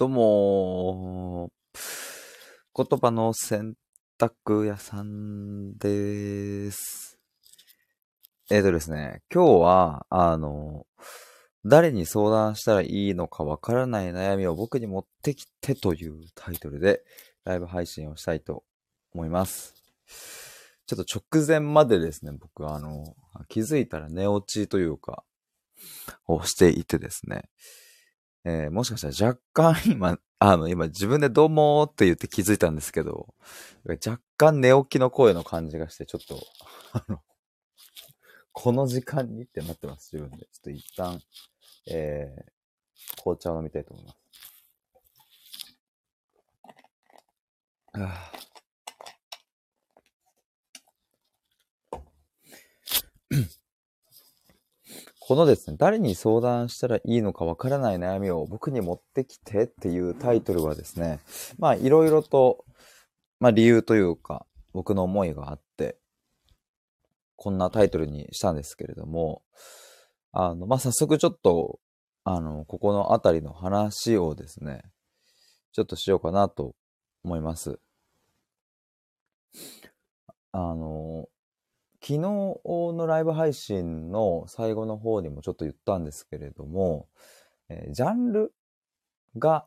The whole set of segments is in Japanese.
どうも、言葉の洗濯屋さんです。えーとですね、今日は、あの、誰に相談したらいいのかわからない悩みを僕に持ってきてというタイトルでライブ配信をしたいと思います。ちょっと直前までですね、僕はあの、気づいたら寝落ちというか、をしていてですね、えーもしかしたら若干今、あの、今自分でどうもーって言って気づいたんですけど、若干寝起きの声の感じがして、ちょっと、あの、この時間にってなってます、自分で。ちょっと一旦、えー、紅茶を飲みたいと思います。はあこのですね、誰に相談したらいいのかわからない悩みを僕に持ってきてっていうタイトルはですね、まあいろいろと、まあ理由というか、僕の思いがあって、こんなタイトルにしたんですけれども、あの、まあ早速ちょっと、あの、ここのあたりの話をですね、ちょっとしようかなと思います。あの、昨日のライブ配信の最後の方にもちょっと言ったんですけれども、えージャンルが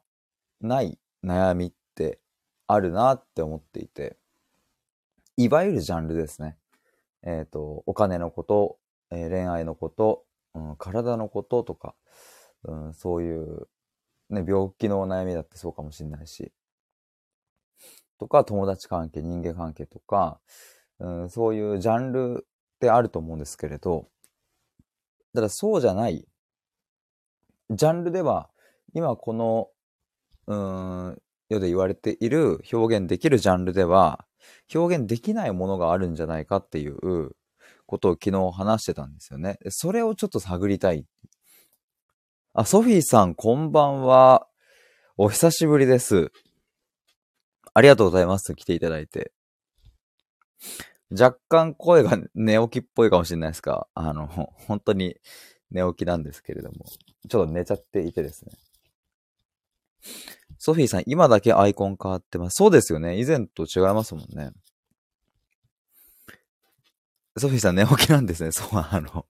ない悩みってあるなって思っていて、いわゆるジャンルですね。えっ、と、お金のこと、えー恋愛のこと、うん、体のこととか、うん、そういう、ね、病気の悩みだってそうかもしれないし、とか、友達関係、人間関係とか、うん、そういうジャンルってあると思うんですけれど、ただそうじゃない、ジャンルでは、今この、うん、世で言われている表現できるジャンルでは、表現できないものがあるんじゃないかっていうことを昨日話してたんですよね。それをちょっと探りたい。あ、ソフィーさん、こんばんは。お久しぶりです。ありがとうございます。来ていただいて。若干声が寝起きっぽいかもしれないですが、あの、本当に寝起きなんですけれども、ちょっと寝ちゃっていてですね。ソフィーさん、今だけアイコン変わってます。そうですよね。以前と違いますもんね。ソフィーさん寝起きなんですね。そう、あの、ちょっ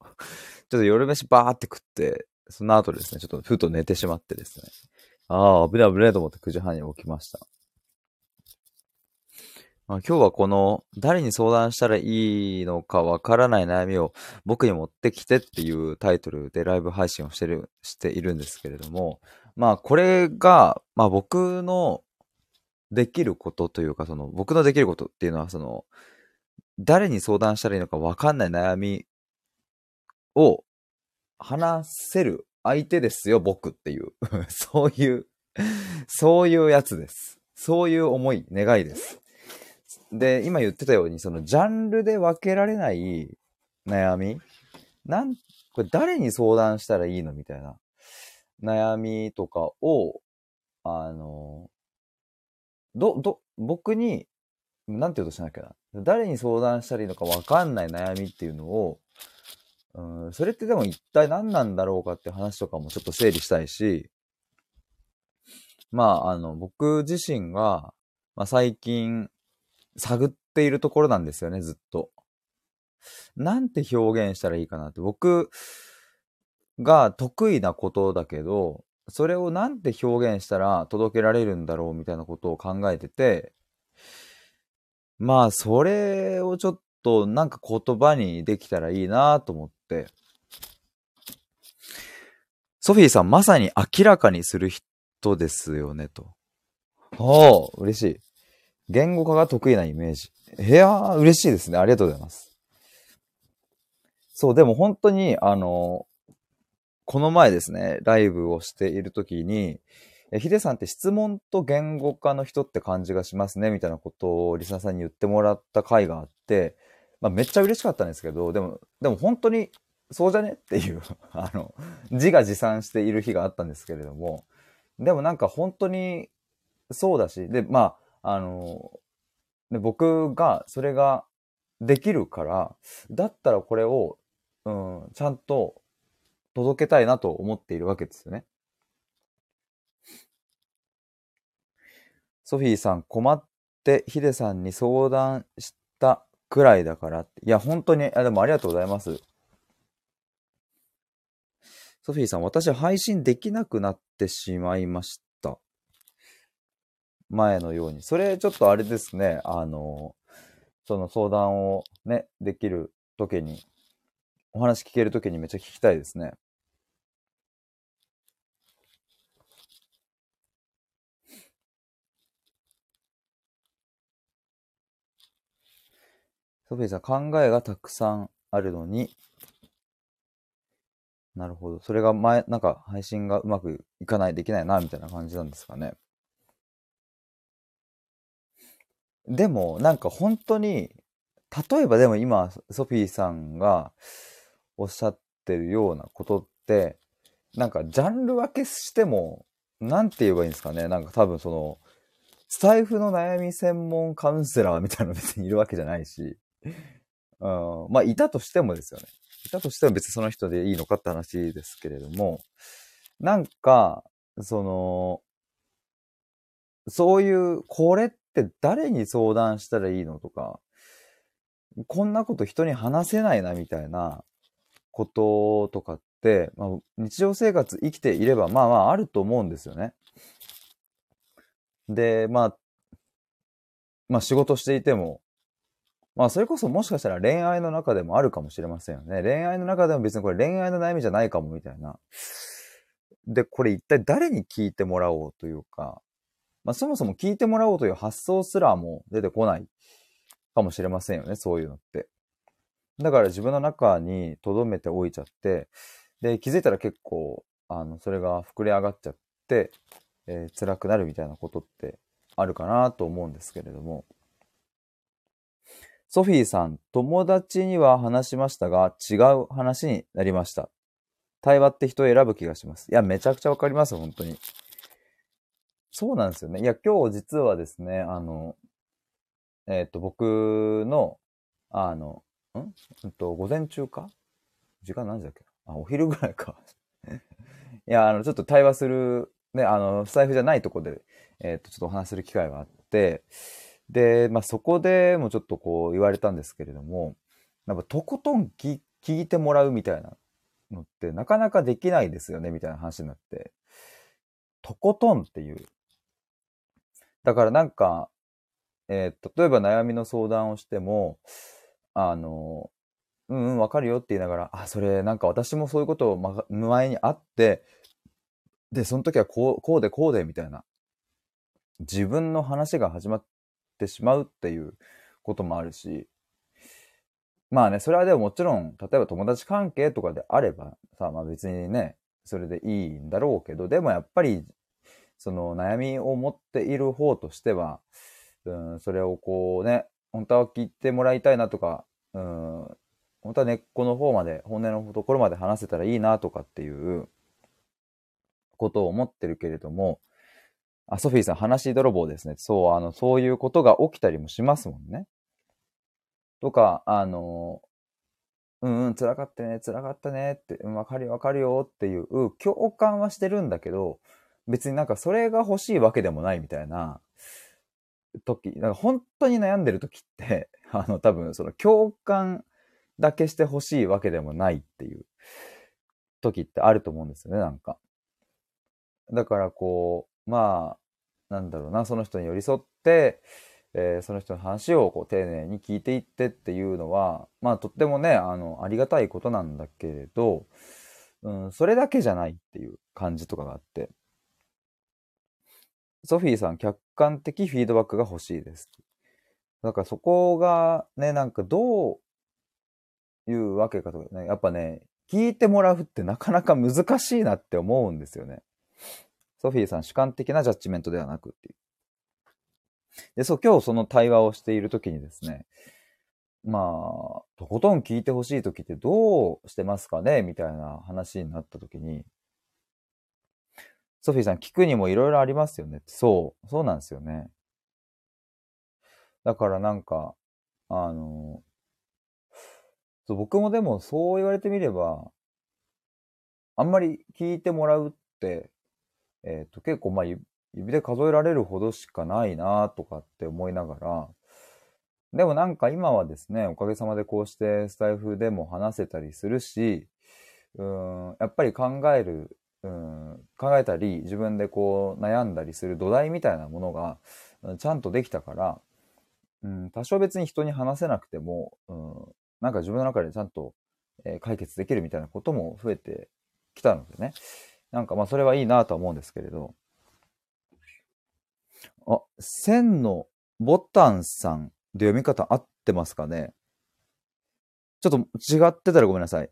と夜飯バーって食って、その後ですね、ちょっとふと寝てしまってですね。ああ、危ない危ないと思って9時半に起きました。まあ、今日はこの誰に相談したらいいのかわからない悩みを僕に持ってきてっていうタイトルでライブ配信をしてる、しているんですけれども、まあこれが、まあ僕のできることというか、その僕のできることっていうのはその誰に相談したらいいのかわかんない悩みを話せる相手ですよ、僕っていう。そういう、そういうやつです。そういう思い、願いです。で、今言ってたように、そのジャンルで分けられない悩み？なん、これ誰に相談したらいいの？みたいな。悩みとかを、あの、ど、ど、僕に、なんて言うとしなきゃな。誰に相談したらいいのか分かんない悩みっていうのを、うん、それってでも一体何なんだろうかって話とかもちょっと整理したいし、まあ、あの、僕自身が、まあ最近、探っているところなんですよね、ずっと。なんて表現したらいいかなって。僕が得意なことだけど、それをなんて表現したら届けられるんだろうみたいなことを考えてて、まあ、それをちょっとなんか言葉にできたらいいなと思って。ソフィーさん、まさに明らかにする人ですよね、と。おー、嬉しい。言語化が得意なイメージ。いや、嬉しいですね。ありがとうございます。そう、でも本当に、あの、この前ですね、ライブをしているときに、えヒデさんって質問と言語化の人って感じがしますね、みたいなことをリサさんに言ってもらった回があって、まあ、めっちゃ嬉しかったんですけど、でも、でも本当にそうじゃねっていう、あの、自画自賛している日があったんですけれども、でもなんか本当にそうだし、で、まあ、あの、で僕がそれができるから、だったらこれを、うん、ちゃんと届けたいなと思っているわけですよね。ソフィーさん困ってヒデさんに相談したくらいだからって。いや、本当に、あでもありがとうございます。ソフィーさん、私は配信できなくなってしまいました。前のように。それちょっとあれですね、あの、その相談をね、できる時に、お話聞ける時にめっちゃ聞きたいですね。ソフィーさん、考えがたくさんあるのに、なるほど。それが前、なんか配信がうまくいかない、できないな、みたいな感じなんですかね。でも、なんか本当に、例えばでも今、ソフィーさんがおっしゃってるようなことって、なんかジャンル分けしても、なんて言えばいいんですかね。なんか多分その、スタイフの悩み専門カウンセラーみたいなの 別にいるわけじゃないし、うん、まあ、いたとしてもですよね。いたとしても別にその人でいいのかって話ですけれども、なんか、その、そういう、これっって誰に相談したらいいの？とか、こんなこと人に話せないなみたいなこととかって、まあ、日常生活生きていればまあまああると思うんですよね。で、まあ、まあ仕事していても、まあそれこそもしかしたら恋愛の中でもあるかもしれませんよね。恋愛の中でも別にこれ恋愛の悩みじゃないかもみたいな。で、これ一体誰に聞いてもらおうというか、まあそもそも聞いてもらおうという発想すらも出てこないかもしれませんよね、そういうのって。だから自分の中に留めておいちゃって、で、気づいたら結構、あの、それが膨れ上がっちゃって、えー、辛くなるみたいなことってあるかなと思うんですけれども。ソフィーさん、友達には話しましたが、違う話になりました。対話って人を選ぶ気がします。いや、めちゃくちゃわかります、本当に。そうなんですよね。いや、今日実はですね、あの、えっ、ー、と、僕の、あの、ん？うんと、午前中か？時間何時だっけ？あ、お昼ぐらいか。いや、あの、ちょっと対話する、ね、あの、財布じゃないとこで、えっ、ー、と、ちょっとお話する機会があって、で、まあ、そこでもちょっとこう言われたんですけれども、なんかとことん聞いてもらうみたいなのってなかなかできないですよね、みたいな話になって。とことんっていう。だからなんか、えー、例えば悩みの相談をしても、あの、うんうん、わかるよって言いながら、あ、それなんか私もそういうことを前にあって、で、その時はこう、こうでこうでみたいな。自分の話が始まってしまうっていうこともあるし、まあね、それはでももちろん、例えば友達関係とかであればさ、まあ別にね、それでいいんだろうけど、でもやっぱり、その悩みを持っている方としては、うん、それをこうね、本当は聞いてもらいたいなとか、うん、本当は根っこの方まで、本音のところまで話せたらいいなとかっていうことを思ってるけれども、あ、ソフィーさん、話泥棒ですね。そう、あの、そういうことが起きたりもしますもんね。とか、あの、うんうん、辛かったね、辛かったねって、わかるよ、わかるよっていう共感はしてるんだけど、別になんかそれが欲しいわけでもないみたいな時、なんか本当に悩んでる時って、あの、多分その共感だけして欲しいわけでもないっていう時ってあると思うんですよね、なんか。だからこう、まあ、なんだろうな、その人に寄り添って、えー、その人の話をこう丁寧に聞いていってっていうのは、まあとってもね、あの、ありがたいことなんだけれど、うん、それだけじゃないっていう感じとかがあって、ソフィーさん、客観的フィードバックが欲しいです。だからそこがね、なんかどういうわけかとかね、やっぱね、聞いてもらうってなかなか難しいなって思うんですよね。ソフィーさん主観的なジャッジメントではなくっていう。で、そう、今日その対話をしているときにですね、まあ、とことん聞いてほしいときってどうしてますかねみたいな話になったときに、ソフィーさん聞くにもいろいろありますよねそう、そうなんですよね。だからなんか、あの、そう僕もでもそう言われてみれば、あんまり聞いてもらうってえっ、ー、と、結構まあ、指で数えられるほどしかないなとかって思いながら、でもなんか今はですね、おかげさまでこうしてスタイフでも話せたりするし、うん、やっぱり考える、うん、考えたり、自分でこう悩んだりする土台みたいなものが、ちゃんとできたから、うん、多少別に人に話せなくても、うん、なんか自分の中でちゃんと、えー、解決できるみたいなことも増えてきたのでね。なんかまあそれはいいなとは思うんですけれど。あ、千のボタンさんで読み方合ってますかねちょっと違ってたらごめんなさい。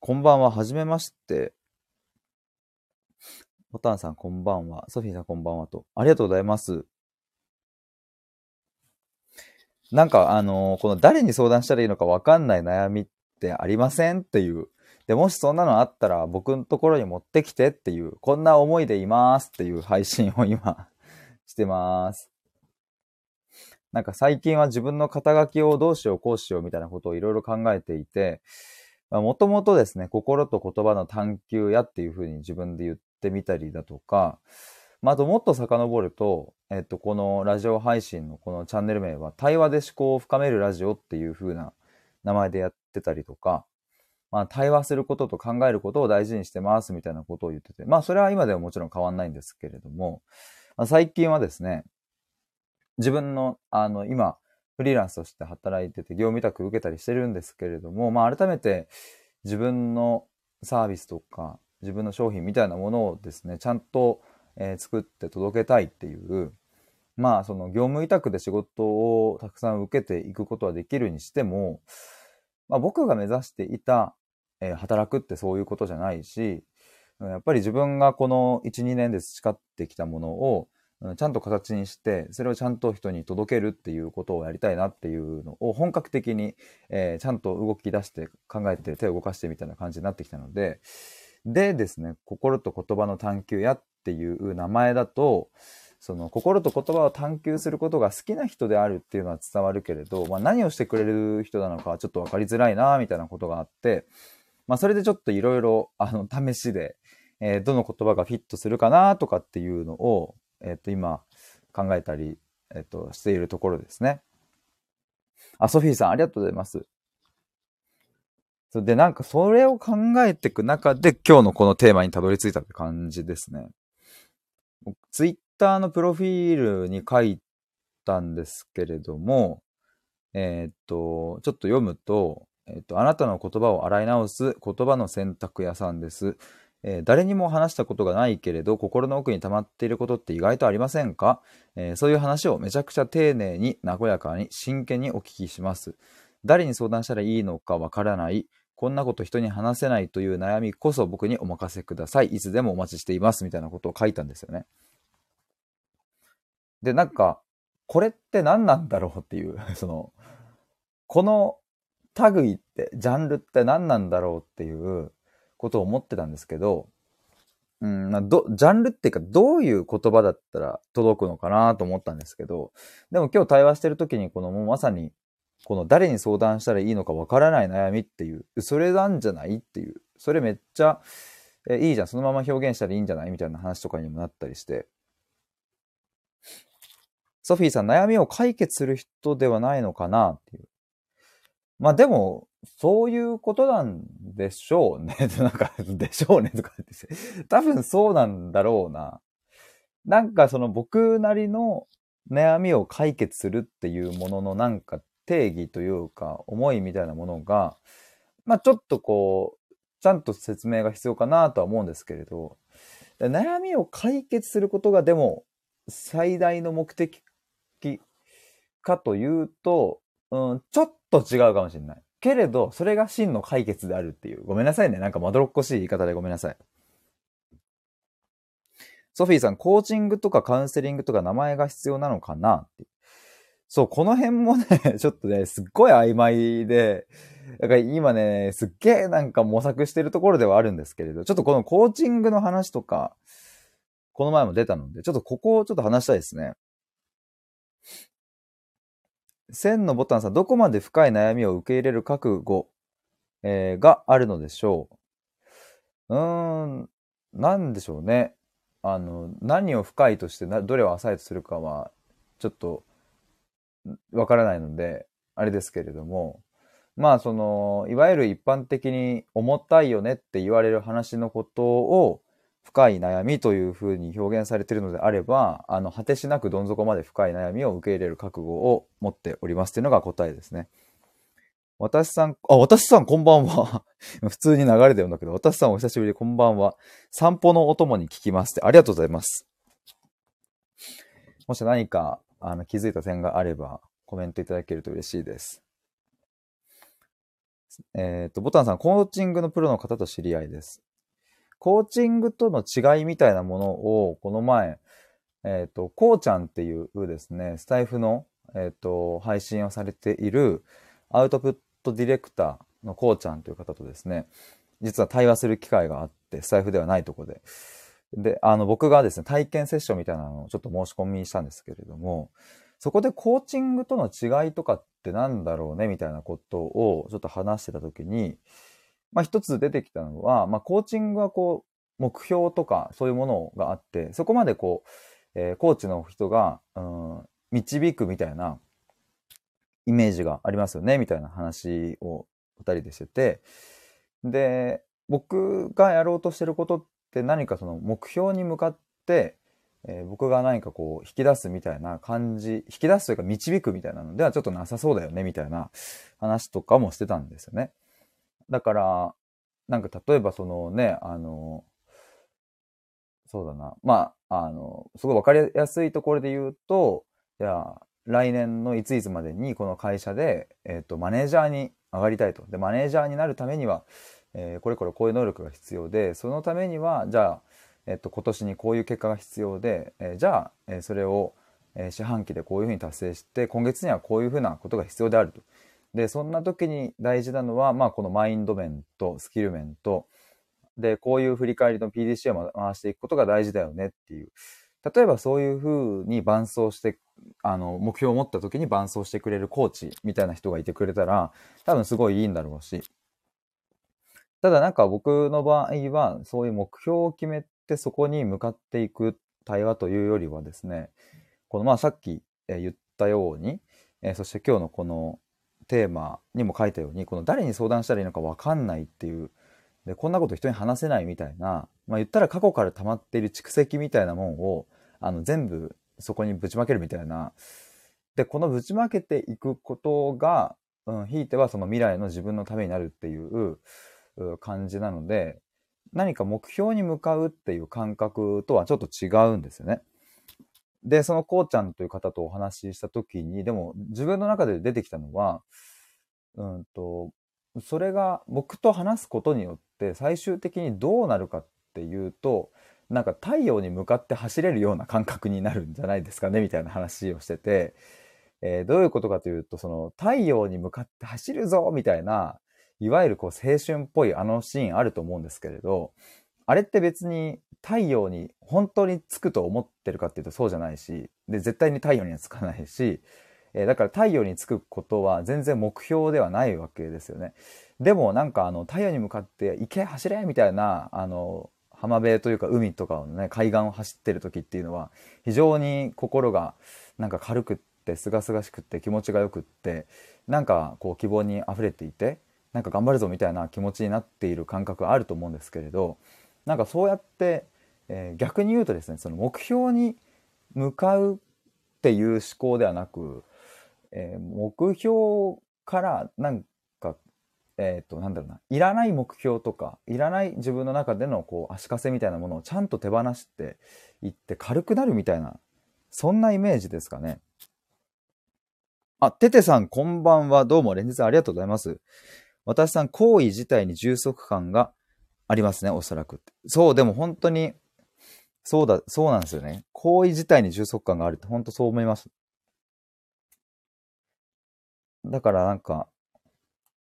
こんばんは、はじめまして。ボタンさんこんばんは。ソフィーさんこんばんはと。ありがとうございます。なんか、あのー、この誰に相談したらいいのかわかんない悩みってありませんっていう。で、もしそんなのあったら僕のところに持ってきてっていう、こんな思いでいますっていう配信を今 してます。なんか最近は自分の肩書きをどうしようこうしようみたいなことをいろいろ考えていて、もともとですね、心と言葉の探求やっていうふうに自分で言ってみたりだとか、まあ、あともっと遡ると、えっと、このラジオ配信のこのチャンネル名は、対話で思考を深めるラジオっていう風な名前でやってたりとか、まあ、対話することと考えることを大事にしてますみたいなことを言ってて、まあ、それは今ではもちろん変わんないんですけれども、まあ、最近はですね、自分の、あの、今、フリーランスとして働いてて、業務委託受けたりしてるんですけれども、まあ、改めて自分のサービスとか、自分の商品みたいなものをですね、ちゃんとえー、作って届けたいっていう、まあその業務委託で仕事をたくさん受けていくことはできるにしても、まあ、僕が目指していた、えー、働くってそういうことじゃないし、やっぱり自分がこの1、2年で培ってきたものをちゃんと形にして、それをちゃんと人に届けるっていうことをやりたいなっていうのを本格的に、えー、ちゃんと動き出して考えて手を動かしてみたいな感じになってきたので、でですね、心と言葉の探求やっていう名前だと、その心と言葉を探求することが好きな人であるっていうのは伝わるけれど、まあ、何をしてくれる人なのかはちょっと分かりづらいなみたいなことがあって、まあ、それでちょっといろいろあの試しで、えー、どの言葉がフィットするかなとかっていうのを、えっ、ー、と今考えたり、えっ、ー、としているところですね。あ、ソフィーさんありがとうございます。で、なんかそれを考えていく中で今日のこのテーマにたどり着いたって感じですね。ツイッターのプロフィールに書いたんですけれども、えー、っと、ちょっと読むと、え、っと、あなたの言葉を洗い直す言葉の選択屋さんです。えー、誰にも話したことがないけれど、心の奥に溜まっていることって意外とありませんか、えー、そういう話をめちゃくちゃ丁寧に、和やかに、真剣にお聞きします。誰に相談したらいいのかわからない、こんなこと人に話せないという悩みこそ僕にお任せください。いつでもお待ちしています。みたいなことを書いたんですよね。で、なんか、これって何なんだろうっていう、その、この類って、ジャンルって何なんだろうっていうことを思ってたんですけど、うん、ど、ジャンルっていうか、どういう言葉だったら届くのかなと思ったんですけど、でも今日対話してる時に、このもうまさにこの誰に相談したらいいのかわからない悩みっていう、それなんじゃないっていう、それめっちゃ、えいいじゃん、そのまま表現したらいいんじゃないみたいな話とかにもなったりして。ソフィーさん、悩みを解決する人ではないのかなっていう。まあでも、そういうことなんでしょうね。なんか、でしょうねとか言って、多分そうなんだろうな。なんかその僕なりの悩みを解決するっていうもののなんか定義というか、思いみたいなものが、まあちょっとこう、ちゃんと説明が必要かなとは思うんですけれど、悩みを解決することがでも最大の目的かというと、うん、ちょっと違うかもしれない。けれど、それが真の解決であるっていう。ごめんなさいね。なんかまどろっこしい言い方でごめんなさい。ソフィーさん、コーチングとかカウンセリングとか名前が必要なのかなってそう、この辺もね、ちょっとね、すっごい曖昧で、だから今ね、すっげえなんか模索してるところではあるんですけれど、ちょっとこのコーチングの話とか、この前も出たので、ちょっとここをちょっと話したいですね。千のボタンさん、どこまで深い悩みを受け入れる覚悟、えー、があるのでしょううーん、なんでしょうね。あの、何を深いとしてな、どれを浅いとするかは、ちょっと、わからないので、あれですけれども、まあ、その、いわゆる一般的に重たいよねって言われる話のことを、深い悩みというふうに表現されているのであれば、あの、果てしなくどん底まで深い悩みを受け入れる覚悟を持っておりますというのが答えですね。私さん、あ、私さんこんばんは。普通に流れで読んだけど、私さんお久しぶりこんばんは。散歩のお供に聞きますって、ありがとうございます。もし何か、あの、気づいた点があれば、コメントいただけると嬉しいです。えっ、ー、と、ボタンさん、コーチングのプロの方と知り合いです。コーチングとの違いみたいなものを、この前、えっ、ー、と、こうちゃんっていうですね、スタイフの、えっ、ー、と、配信をされている、アウトプットディレクターのこうちゃんという方とですね、実は対話する機会があって、スタイフではないとこで。で、あの、僕がですね、体験セッションみたいなのをちょっと申し込みしたんですけれども、そこでコーチングとの違いとかってなんだろうねみたいなことをちょっと話してた時に、まあ一つ出てきたのは、まあコーチングはこう、目標とかそういうものがあって、そこまでこう、えー、コーチの人が、うん、導くみたいなイメージがありますよねみたいな話を二人でしてて、で、僕がやろうとしてることってて何かその目標に向かって、えー、僕が何かこう引き出すみたいな感じ、引き出すというか導くみたいなのではちょっとなさそうだよねみたいな話とかもしてたんですよね。だから、なんか例えばそのね、あの、そうだな。まあ、あの、すごいわかりやすいところで言うと、じゃあ、来年のいついつまでにこの会社で、えっ、ー、と、マネージャーに上がりたいと。で、マネージャーになるためには、えー、これこれこういう能力が必要で、そのためには、じゃあ、えっと、今年にこういう結果が必要で、えー、じゃあ、えー、それを、え、四半期でこういうふうに達成して、今月にはこういうふうなことが必要であると。で、そんな時に大事なのは、まあ、このマインド面とスキル面と、で、こういう振り返りの PDCA を回していくことが大事だよねっていう。例えばそういうふうに伴走して、あの、目標を持った時に伴走してくれるコーチみたいな人がいてくれたら、多分すごいいいんだろうし。ただなんか僕の場合は、そういう目標を決めてそこに向かっていく対話というよりはですね、このまあさっき言ったように、そして今日のこのテーマにも書いたように、この誰に相談したらいいのかわかんないっていう、で、こんなこと人に話せないみたいな、まあ言ったら過去から溜まっている蓄積みたいなもんを、あの全部そこにぶちまけるみたいな。で、このぶちまけていくことが、うん、ひいてはその未来の自分のためになるっていう感じなので、何か目標に向かうっていう感覚とはちょっと違うんですよね。で、そのこうちゃんという方とお話しした時に、でも自分の中で出てきたのは、うんと、それが僕と話すことによって最終的にどうなるかっていうと、なんか太陽に向かって走れるような感覚になるんじゃないですかねみたいな話をしてて、えー、どういうことかというと、その太陽に向かって走るぞみたいな、いわゆるこう青春っぽいあのシーンあると思うんですけれど、あれって別に太陽に本当につくと思ってるかっていうとそうじゃないし、で、絶対に太陽にはつかないし、え、だから太陽につくことは全然目標ではないわけですよね。でもなんかあの太陽に向かって行け走れみたいな、あの、浜辺というか海とかのね、海岸を走ってる時っていうのは非常に心がなんか軽くって清々しくって気持ちがよくってなんかこう希望に溢れていてなんか頑張るぞみたいな気持ちになっている感覚あると思うんですけれどなんかそうやって、えー、逆に言うとですねその目標に向かうっていう思考ではなく、えー、目標からなんかえっ、ー、となんだろうないらない目標とかいらない自分の中でのこう足かせみたいなものをちゃんと手放していって軽くなるみたいなそんなイメージですかね。あ、ててさんこんばんは。どうも連日ありがとうございます。私さん、行為自体に充足感がありますね、おそらく。そう、でも本当に、そうだ、そうなんですよね。行為自体に充足感があるって本当そう思います。だからなんか、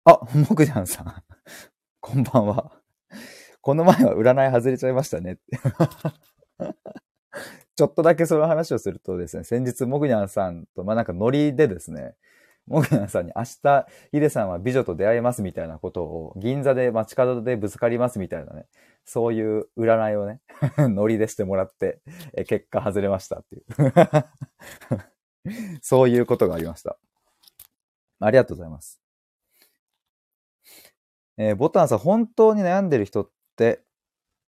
あ、もくじゃんさん。こんばんは。この前は占い外れちゃいましたね。ちょっとだけその話をするとですね、先日、もぐにゃんさんと、まあ、なんかノリでですね、もぐなさんに明日、ヒデさんは美女と出会えますみたいなことを、銀座で街角でぶつかりますみたいなね、そういう占いをね ノリでしてもらって、え結果外れましたっていう そういうことがありました。ありがとうございます。えー、ボタンさん、本当に悩んでる人って、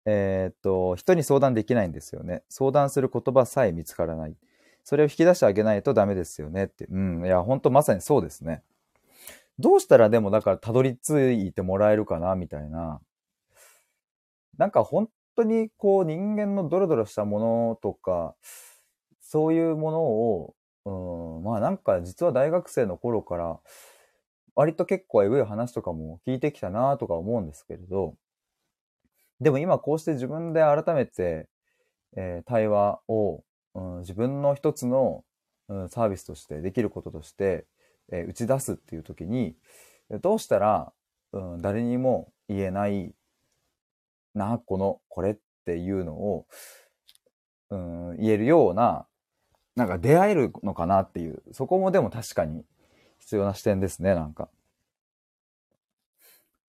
えー、っと、人に相談できないんですよね。相談する言葉さえ見つからない。それを引き出してあげないとダメですよねって。うん。いや、本当まさにそうですね。どうしたらでもだからたどり着いてもらえるかなみたいな。なんか本当にこう人間のドロドロしたものとか、そういうものを、うん、まあなんか実は大学生の頃から割と結構エグい話とかも聞いてきたなとか思うんですけれど、でも今こうして自分で改めて、えー、対話を、うん、自分の一つの、うん、サービスとしてできることとして、えー、打ち出すっていう時に、どうしたら、うん、誰にも言えないな、この、これっていうのを、うん、言えるような、なんか出会えるのかなっていう、そこもでも確かに必要な視点ですね、なんか。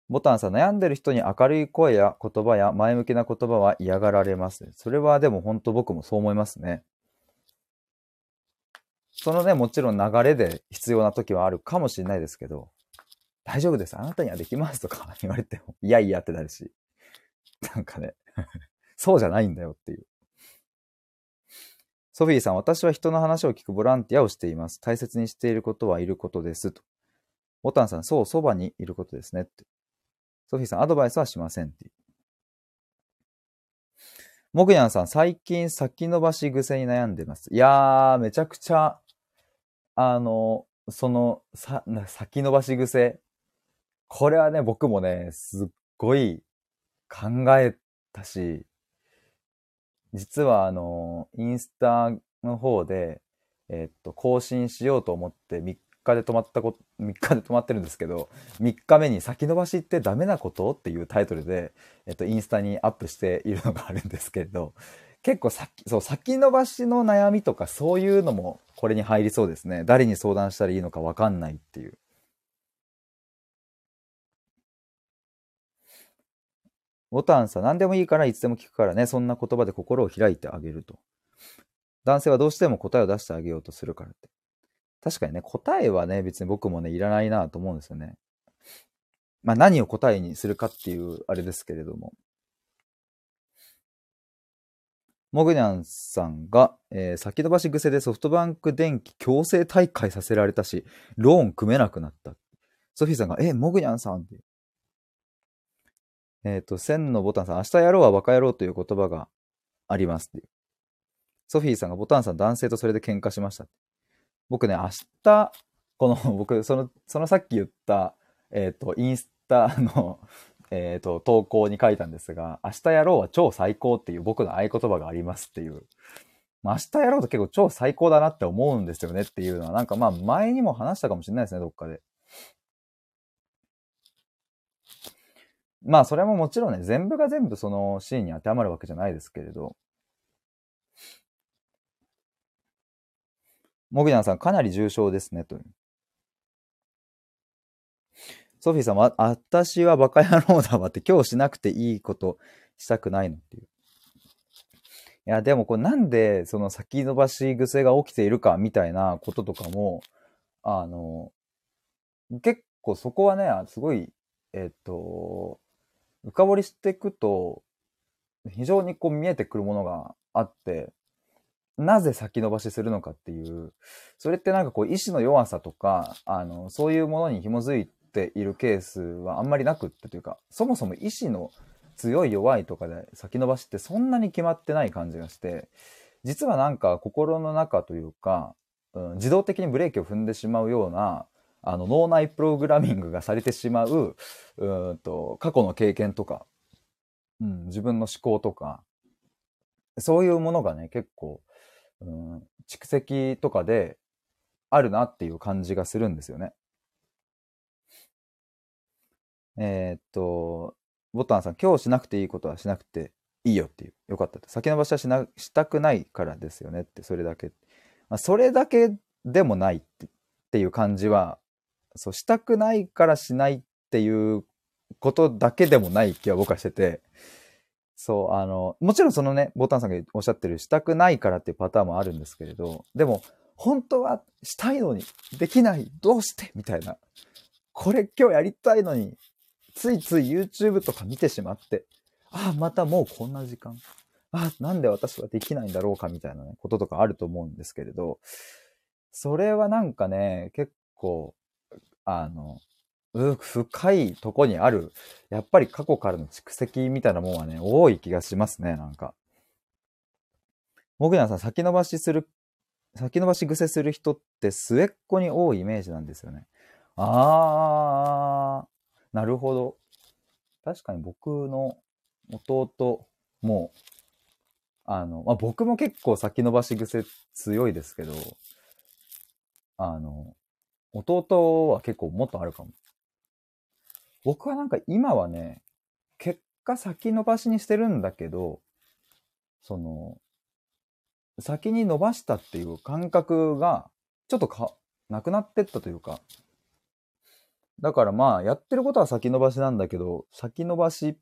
ボタンさん、悩んでる人に明るい声や言葉や前向きな言葉は嫌がられます。それはでも本当僕もそう思いますね。そのね、もちろん流れで必要な時はあるかもしれないですけど、大丈夫です。あなたにはできますとか 言われても、いやいやってなるし。なんかね そうじゃないんだよっていう。ソフィーさん、私は人の話を聞くボランティアをしています。大切にしていることはいることです。と。ボタンさん、そう、そばにいることですね。って。ソフィーさん、アドバイスはしません。っていう。モグヤンさん、最近先延ばし癖に悩んでます。いやー、めちゃくちゃ、あの、その、さ、先延ばし癖。これはね、僕もね、すっごい考えたし、実はあの、インスタの方で、えっと、更新しようと思って3日で止まったこ、3日で止まってるんですけど、3日目に先延ばしってダメなことっていうタイトルで、えっと、インスタにアップしているのがあるんですけれど、結構先、そう、先延ばしの悩みとかそういうのもこれに入りそうですね。誰に相談したらいいのかわかんないっていう。ボタンさ、何でもいいからいつでも聞くからね、そんな言葉で心を開いてあげると。男性はどうしても答えを出してあげようとするからって。確かにね、答えはね、別に僕もね、いらないなと思うんですよね。まあ何を答えにするかっていうあれですけれども。モグニャンさんが、えー、先延ばし癖でソフトバンク電気強制退会させられたし、ローン組めなくなった。ソフィーさんが、え、モグニャンさんって。えっ、ー、と、千のボタンさん、明日やろうはバカ野郎という言葉がありますっていう。ソフィーさんがボタンさん男性とそれで喧嘩しました。僕ね、明日、この、僕、その、そのさっき言った、えっ、ー、と、インスタの、えっ、ー、と、投稿に書いたんですが、明日やろうは超最高っていう僕の合言葉がありますっていう。まあ、明日やろうと結構超最高だなって思うんですよねっていうのは、なんかまあ前にも話したかもしれないですね、どっかで。まあ、それももちろんね、全部が全部そのシーンに当てはまるわけじゃないですけれど、モグニャンさん、かなり重症ですね、と。ソフィーさんは、私はバカ野郎だわって、今日しなくていいことしたくないのっていう。いや、でもこれなんでその先延ばし癖が起きているかみたいなこととかも、あの、結構そこはね、すごい、えっと、深掘りしていくと、非常にこう見えてくるものがあって、なぜ先延ばしするのかっていう、それってなんかこう意志の弱さとか、あの、そういうものに紐づいているケースはあんまりなくってというか、そもそも意志の強い弱いとかで先延ばしってそんなに決まってない感じがして、実はなんか心の中というか、うん、自動的にブレーキを踏んでしまうような、あの脳内プログラミングがされてしまう、うんと過去の経験とか、うん、自分の思考とか、そういうものがね、結構、うん、蓄積とかであるなっていう感じがするんですよね。えー、っと、ボタンさん、今日しなくていいことはしなくていいよっていう。よかったって。先延ばしはしな、したくないからですよねって、それだけ。まあ、それだけでもないってっていう感じはそう、したくないからしないっていうことだけでもない気は僕はしてて、そう、あの、もちろんそのね、ボタンさんがおっしゃってるしたくないからっていうパターンもあるんですけれど、でも、本当はしたいのに、できない、どうして？みたいな。これ今日やりたいのに、ついつい YouTube とか見てしまって、ああ、またもうこんな時間。あ、なんで私はできないんだろうかみたいなね、こととかあると思うんですけれど、それはなんかね、結構、あの、深いとこにある、やっぱり過去からの蓄積みたいなもんはね、多い気がしますね、なんか。もぐやさん、先延ばしする、先延ばし癖する人って末っ子に多いイメージなんですよね。あー、なるほど。確かに僕の弟も、あの、まあ、僕も結構先延ばし癖強いですけど、あの、弟は結構もっとあるかも。僕はなんか今はね、結果先延ばしにしてるんだけど、その、先に伸ばしたっていう感覚が、ちょっとか、なくなってったというか、だからまあ、やってることは先延ばしなんだけど、先延ばし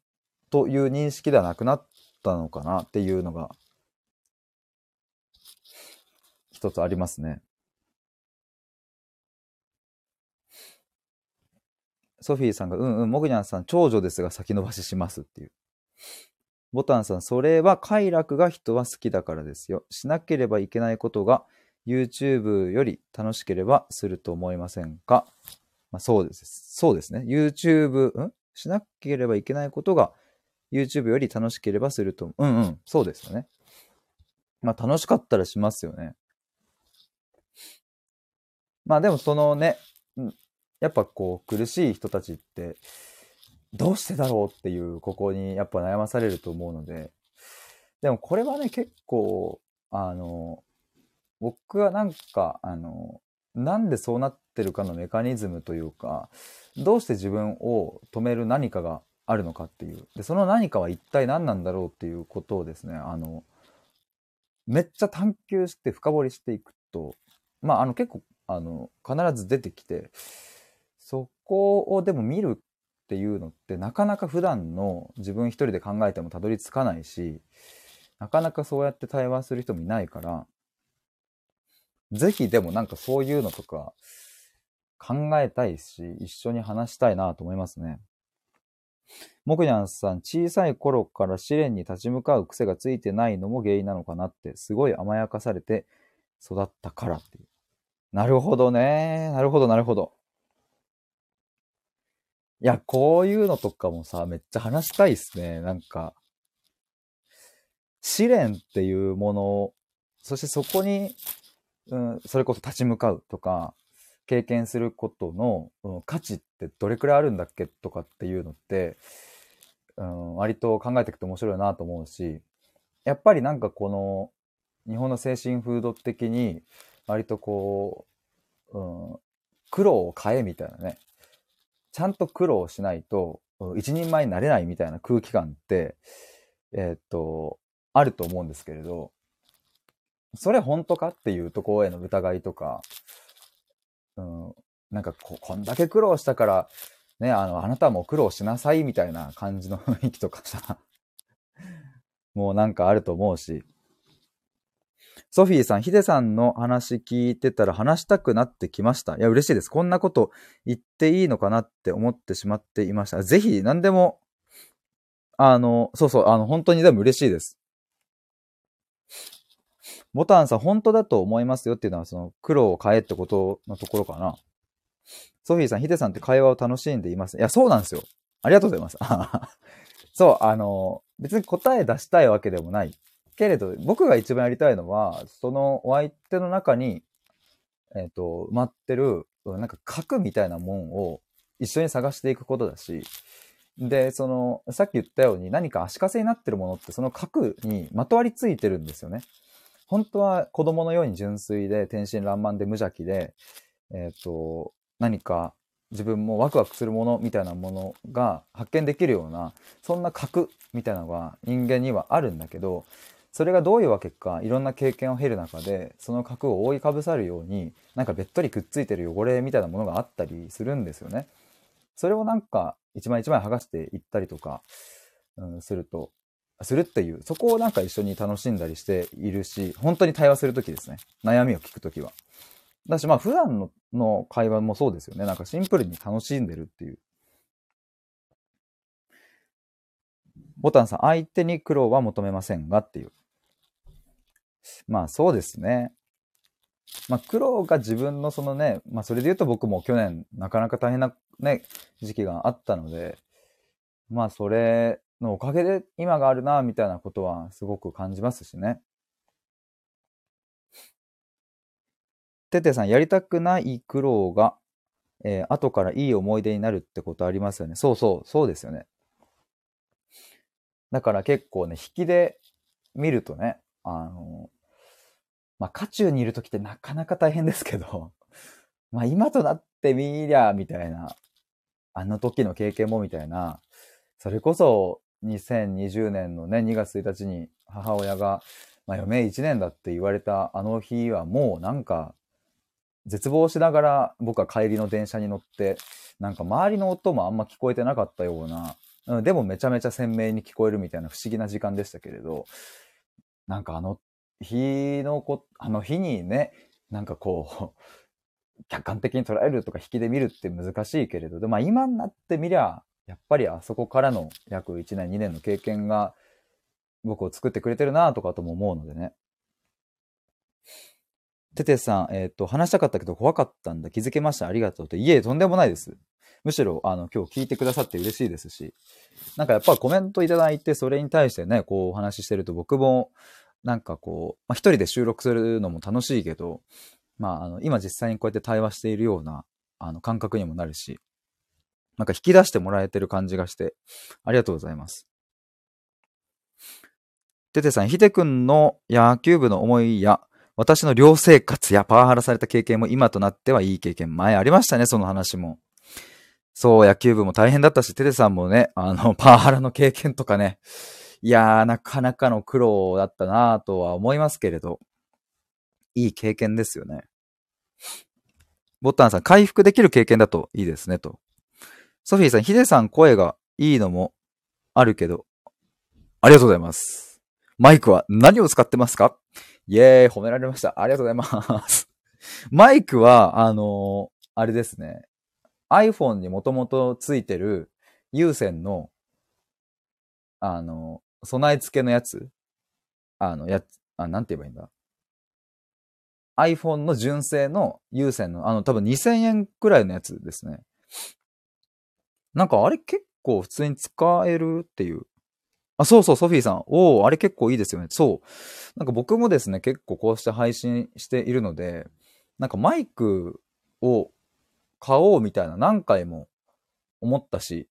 という認識ではなくなったのかなっていうのが、一つありますね。ソフィーさんが、うんうん、モグニャンさん、長女ですが先延ばししますっていう。ボタンさん、それは快楽が人は好きだからですよ。しなければいけないことが YouTube より楽しければすると思いませんか？まあ、そうです。そうですね。YouTube、ん？しなければいけないことが YouTube より楽しければすると、うんうん、そうですよね。まあ楽しかったらしますよね。まあでもそのね、やっぱこう苦しい人たちってどうしてだろうっていうここにやっぱ悩まされると思うのででもこれはね結構あの僕はなんかあのなんでそうなってるかのメカニズムというかどうして自分を止める何かがあるのかっていう。でその何かは一体何なんだろうっていうことをですねあのめっちゃ探求して深掘りしていくとまああの結構あの必ず出てきてこをでも見るっていうのってなかなか普段の自分一人で考えてもたどり着かないしなかなかそうやって対話する人もいないからぜひでもなんかそういうのとか考えたいし一緒に話したいなと思いますね。もくにゃんさん、小さい頃から試練に立ち向かう癖がついてないのも原因なのかなって、すごい甘やかされて育ったからっていう。なるほどね。なるほど、なるほど。いや、こういうのとかもさ、めっちゃ話したいっすね。なんか、試練っていうもの、そしてそこに、うん、それこそ立ち向かうとか、経験することの、うん、価値ってどれくらいあるんだっけとかっていうのって、うん、割と考えていくと面白いなと思うし、やっぱりなんかこの、日本の精神風土的に、割とこう、うん、苦労を変えみたいなね、ちゃんと苦労しないと、一人前になれないみたいな空気感って、えー、っと、あると思うんですけれど、それ本当かっていうところへの疑いとか、うん、なんかこ、こんだけ苦労したから、ね、あの、あなたも苦労しなさいみたいな感じの雰囲気とかさ、もうなんかあると思うし、ソフィーさん、ヒデさんの話聞いてたら話したくなってきました。いや、嬉しいです。こんなこと言っていいのかなって思ってしまっていました。ぜひ、何でも、あの、そうそう、あの、本当にでも嬉しいです。ボタンさん、本当だと思いますよっていうのは、その、苦労を変えってことのところかな。ソフィーさん、ヒデさんって会話を楽しんでいます。いや、そうなんですよ。ありがとうございます。そう、あの、別に答え出したいわけでもない。けれど、僕が一番やりたいのは、そのお相手の中に、えっ、ー、と、埋まってる、なんか核みたいなもんを一緒に探していくことだし、で、その、さっき言ったように何か足かせになってるものってその核にまとわりついてるんですよね。本当は子供のように純粋で天真爛漫で無邪気で、えっ、ー、と、何か自分もワクワクするものみたいなものが発見できるような、そんな核みたいなのが人間にはあるんだけど、それがどういうわけかいろんな経験を経る中でその核を覆いかぶさるようになんかべっとりくっついてる汚れみたいなものがあったりするんですよね。それをなんか一枚一枚剥がしていったりとか、うん、するとするっていう、そこをなんか一緒に楽しんだりしているし、本当に対話するときですね。悩みを聞くときは。だし、まあ普段のの会話もそうですよね。なんかシンプルに楽しんでるっていう。ボタンさん、相手に苦労は求めませんがっていう。まあそうですね。まあ苦労が自分のそのね、まあそれで言うと僕も去年なかなか大変なね、時期があったので、まあそれのおかげで今があるな、みたいなことはすごく感じますしね。ててさん、やりたくない苦労が、えー、後からいい思い出になるってことありますよね。そうそう、そうですよね。だから結構ね、引きで見るとね、あの、まあ、渦中にいる時ってなかなか大変ですけど、まあ、今となってみりゃ、みたいな、あの時の経験もみたいな、それこそ2020年のね、2月1日に母親が、まあ、余命1年だって言われたあの日はもうなんか、絶望しながら僕は帰りの電車に乗って、なんか周りの音もあんま聞こえてなかったような、でもめちゃめちゃ鮮明に聞こえるみたいな不思議な時間でしたけれど、なんかあの日のこ、あの日にね、なんかこう、客観的に捉えるとか引きで見るって難しいけれど、でまあ今になってみりゃ、やっぱりあそこからの約1年、2年の経験が僕を作ってくれてるなとかとも思うのでね。ててさん、えっ、ー、と、話したかったけど怖かったんだ。気づけました？ありがとうって。いえ、とんでもないです。むしろ、あの、今日聞いてくださって嬉しいですし、なんかやっぱコメントいただいて、それに対してね、こうお話ししてると僕も、なんかこう、まあ、一人で収録するのも楽しいけど、まあ、あの、今実際にこうやって対話しているような、あの、感覚にもなるし、なんか引き出してもらえてる感じがして、ありがとうございます。ててさん、ひでくんの野球部の思いや、私の寮生活やパワハラされた経験も今となってはいい経験。前ありましたね、その話も。そう、野球部も大変だったし、テテさんもね、あの、パワハラの経験とかね。いやー、なかなかの苦労だったなぁとは思いますけれど。いい経験ですよね。ボッタンさん、回復できる経験だといいですね、と。ソフィーさん、ヒデさん声がいいのもあるけど、ありがとうございます。マイクは何を使ってますか？イェーイ、褒められました。ありがとうございます。マイクは、あのー、あれですね。iPhone にもともとついてる有線の、あの、備え付けのやつ？あの、やつ、あ、なんて言えばいいんだ？iPhone の純正の有線の、あの、多分2000円くらいのやつですね。なんかあれ結構普通に使えるっていうあ、そうそう、ソフィーさん。おお、あれ結構いいですよね。そう。なんか僕もですね、結構こうして配信しているので、なんかマイクを買おうみたいな何回も思ったし、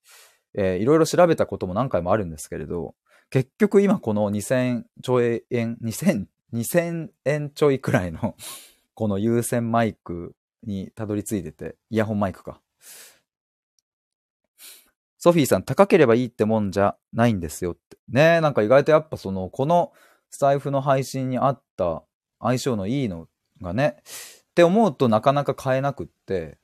えー、いろいろ調べたことも何回もあるんですけれど、結局今この2000ちょい円、2000、2000円ちょいくらいの この有線マイクにたどり着いてて、イヤホンマイクか。ソフィーさん、高ければいいってもんじゃないんですよって。ねなんか意外とやっぱその、このスタイフの配信に合った相性のいいのがね、って思うとなかなか買えなくって、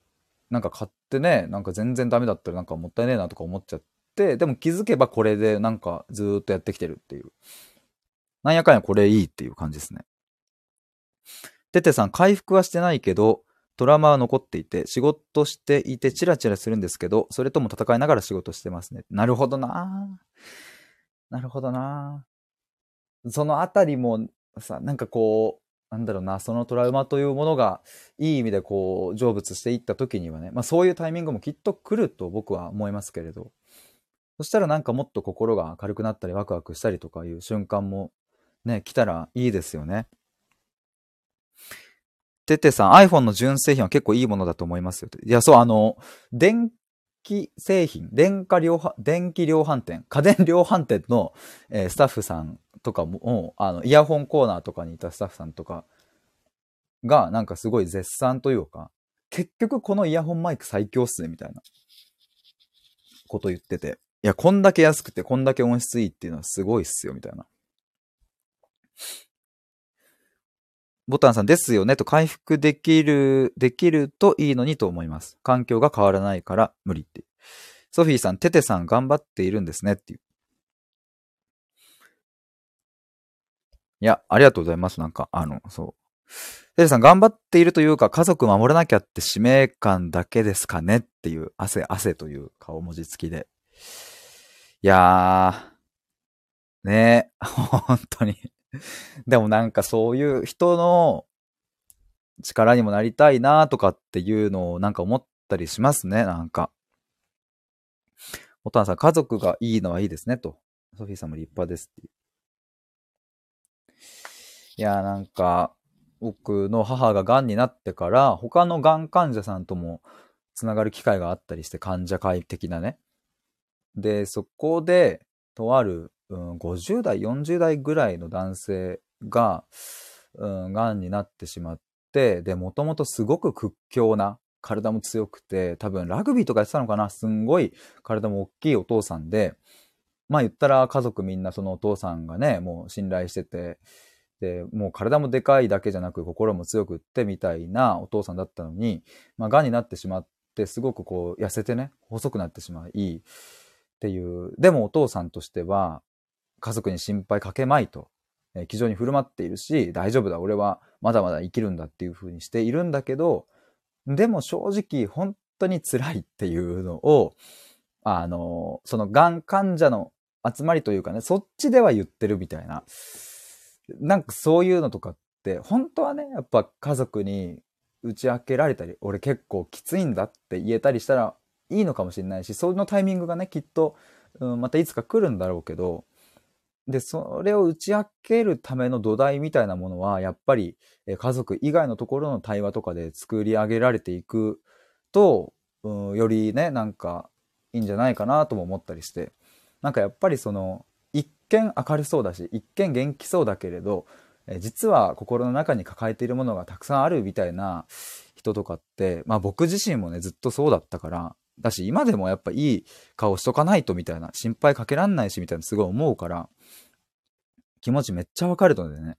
なんか買ってね、なんか全然ダメだったらなんかもったいねえなとか思っちゃって、でも気づけばこれでなんかずっとやってきてるっていう。なんやかんやこれいいっていう感じですね。ててさん、回復はしてないけど、トラウマは残っていて、仕事していてチラチラするんですけど、それとも戦いながら仕事してますね。なるほどななるほどなそのあたりもさ、なんかこう、なんだろうな、そのトラウマというものがいい意味でこう、成仏していった時にはね、まあそういうタイミングもきっと来ると僕は思いますけれど、そしたらなんかもっと心が軽くなったりワクワクしたりとかいう瞬間もね、来たらいいですよね。ててさん、iPhone の純正品は結構いいものだと思いますよ。いや、そう、あの、電気製品、電化量販、電気量販店、家電量販店の、えー、スタッフさんとかも、あの、イヤホンコーナーとかにいたスタッフさんとかが、なんかすごい絶賛というか、結局このイヤホンマイク最強っすね、みたいなこと言ってて。いや、こんだけ安くてこんだけ音質いいっていうのはすごいっすよ、みたいな。ボタンさんですよねと回復できる、できるといいのにと思います。環境が変わらないから無理って。ソフィーさん、テテさん頑張っているんですねっていう。いや、ありがとうございます。なんか、あの、そう。テレさん、頑張っているというか、家族守らなきゃって使命感だけですかねっていう、汗、汗という顔文字付きで。いやー、ねえ、本当に。でもなんかそういう人の力にもなりたいなとかっていうのをなんか思ったりしますね、なんか。お父さん、家族がいいのはいいですね、と。ソフィーさんも立派ですっていう。いやー、なんか、僕の母が癌になってから、他の癌患者さんともつながる機会があったりして、患者会的なね。で、そこで、とある、うん、50代、40代ぐらいの男性が、うん、癌になってしまって、で、もともとすごく屈強な、体も強くて、多分ラグビーとかやってたのかなすんごい体も大きいお父さんで、まあ言ったら家族みんなそのお父さんがね、もう信頼してて、で、もう体もでかいだけじゃなく心も強くってみたいなお父さんだったのに、まあ癌になってしまって、すごくこう痩せてね、細くなってしまい、っていう、でもお父さんとしては家族に心配かけまいと、えー、気丈に振る舞っているし、大丈夫だ、俺はまだまだ生きるんだっていうふうにしているんだけど、でも正直本当に辛いっていうのを、あの、そのがん患者の集まりというかね、そっちでは言ってるみたいな。なんかそういうのとかって、本当はね、やっぱ家族に打ち明けられたり、俺結構きついんだって言えたりしたらいいのかもしれないし、そのタイミングがね、きっと、うん、またいつか来るんだろうけど、で、それを打ち明けるための土台みたいなものは、やっぱり家族以外のところの対話とかで作り上げられていくと、うん、よりね、なんかいいんじゃないかなとも思ったりして、なんかやっぱりその、一見明るそうだし、一見元気そうだけれど、実は心の中に抱えているものがたくさんあるみたいな人とかって、まあ僕自身もね、ずっとそうだったから、だし今でもやっぱいい顔しとかないとみたいな、心配かけらんないしみたいなすごい思うから、気持ちめっちゃわかるのでね。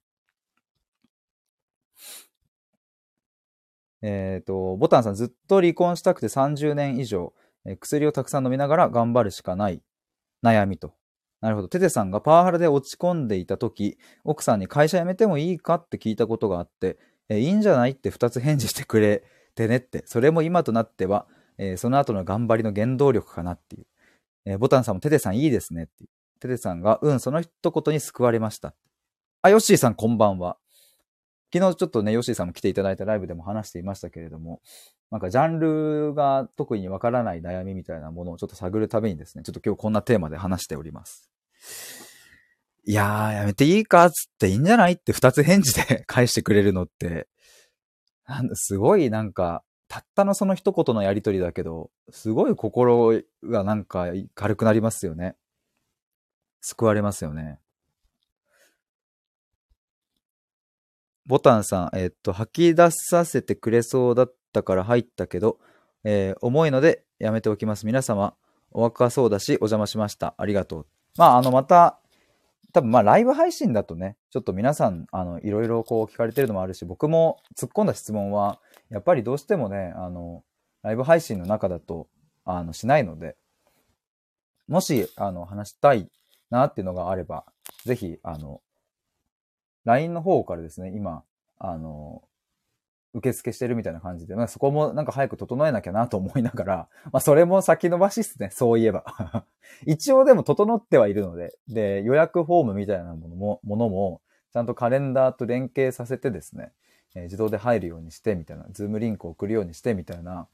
えっ、ー、と、ボタンさんずっと離婚したくて30年以上、えー、薬をたくさん飲みながら頑張るしかない悩みと。なるほど。テテさんがパワハラで落ち込んでいた時、奥さんに会社辞めてもいいかって聞いたことがあって、えー、いいんじゃないって2つ返事してくれてねって。それも今となっては、えー、その後の頑張りの原動力かなっていう。えー、ボタンさんもテテさんいいですねっていう。テテさんが、うん、その一言に救われました。あ、ヨッシーさんこんばんは。昨日ちょっとね、ヨッシーさんも来ていただいたライブでも話していましたけれども、なんかジャンルが特にわからない悩みみたいなものをちょっと探るためにですね、ちょっと今日こんなテーマで話しております。いやー、やめていいかつっていいんじゃないって二つ返事で 返してくれるのって、なん、すごいなんか、たったのその一言のやりとりだけど、すごい心がなんか軽くなりますよね。救われますよね。ボタンさん、えっと、吐き出させてくれそうだったから入ったけど、えー、重いのでやめておきます。皆様、お若そうだし、お邪魔しました。ありがとう。まあ、あの、また、多分まあ、ライブ配信だとね、ちょっと皆さん、あの、いろいろこう聞かれてるのもあるし、僕も突っ込んだ質問は、やっぱりどうしてもね、あの、ライブ配信の中だと、あの、しないので、もし、あの、話したいなっていうのがあれば、ぜひ、あの、LINE の方からですね、今、あの、受付してるみたいな感じで、まあ、そこもなんか早く整えなきゃなと思いながら、まあそれも先延ばしっすね、そういえば。一応でも整ってはいるので、で、予約フォームみたいなものも、ものも、ちゃんとカレンダーと連携させてですね、えー、自動で入るようにしてみたいな、ズームリンクを送るようにしてみたいな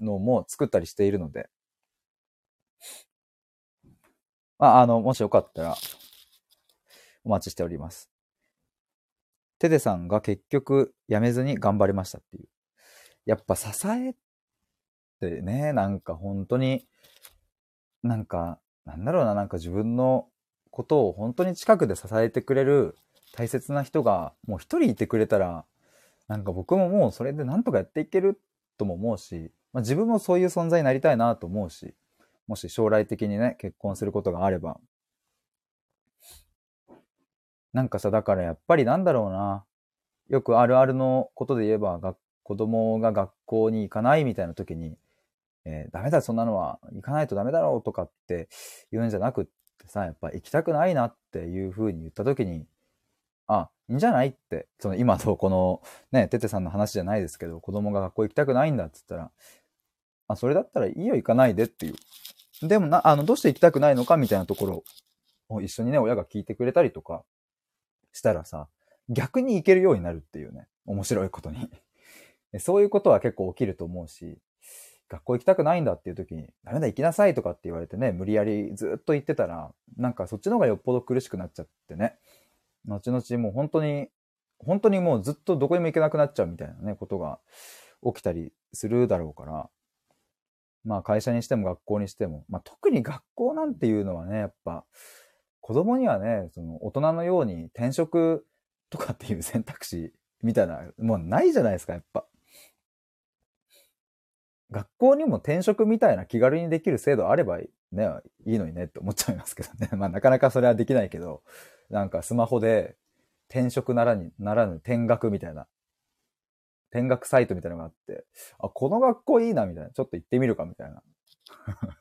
のも作ったりしているので、まあ、あの、もしよかったら、お待ちしております。テデさんが結局辞めずに頑張りましたっていう。やっぱ支えってね、なんか本当に、なんか、なんだろうな、なんか自分のことを本当に近くで支えてくれる大切な人がもう一人いてくれたら、なんか僕ももうそれでなんとかやっていけるとも思うし、まあ、自分もそういう存在になりたいなと思うし、もし将来的にね、結婚することがあれば。なんかさ、だからやっぱりなんだろうな。よくあるあるのことで言えば、子供が学校に行かないみたいな時に、えー、ダメだ、そんなのは行かないとダメだろうとかって言うんじゃなくってさ、やっぱ行きたくないなっていうふうに言った時に、あ、いいんじゃないって、その今のこのね、ててさんの話じゃないですけど、子供が学校行きたくないんだって言ったら、あ、それだったらいいよ行かないでっていう。でもな、あの、どうして行きたくないのかみたいなところを一緒にね、親が聞いてくれたりとかしたらさ、逆に行けるようになるっていうね、面白いことに。そういうことは結構起きると思うし、学校行きたくないんだっていう時に、ダメだ行きなさいとかって言われてね、無理やりずっと言ってたら、なんかそっちの方がよっぽど苦しくなっちゃってね。後々もう本当に、本当にもうずっとどこにも行けなくなっちゃうみたいなね、ことが起きたりするだろうから、まあ会社にしても学校にしても、まあ特に学校なんていうのはね、やっぱ子供にはね、その大人のように転職とかっていう選択肢みたいな、もうないじゃないですか、やっぱ。学校にも転職みたいな気軽にできる制度あればね、いいのにねって思っちゃいますけどね。まあなかなかそれはできないけど、なんかスマホで転職ならに、ならぬ転学みたいな、転学サイトみたいなのがあって、あ、この学校いいなみたいな、ちょっと行ってみるかみたいな。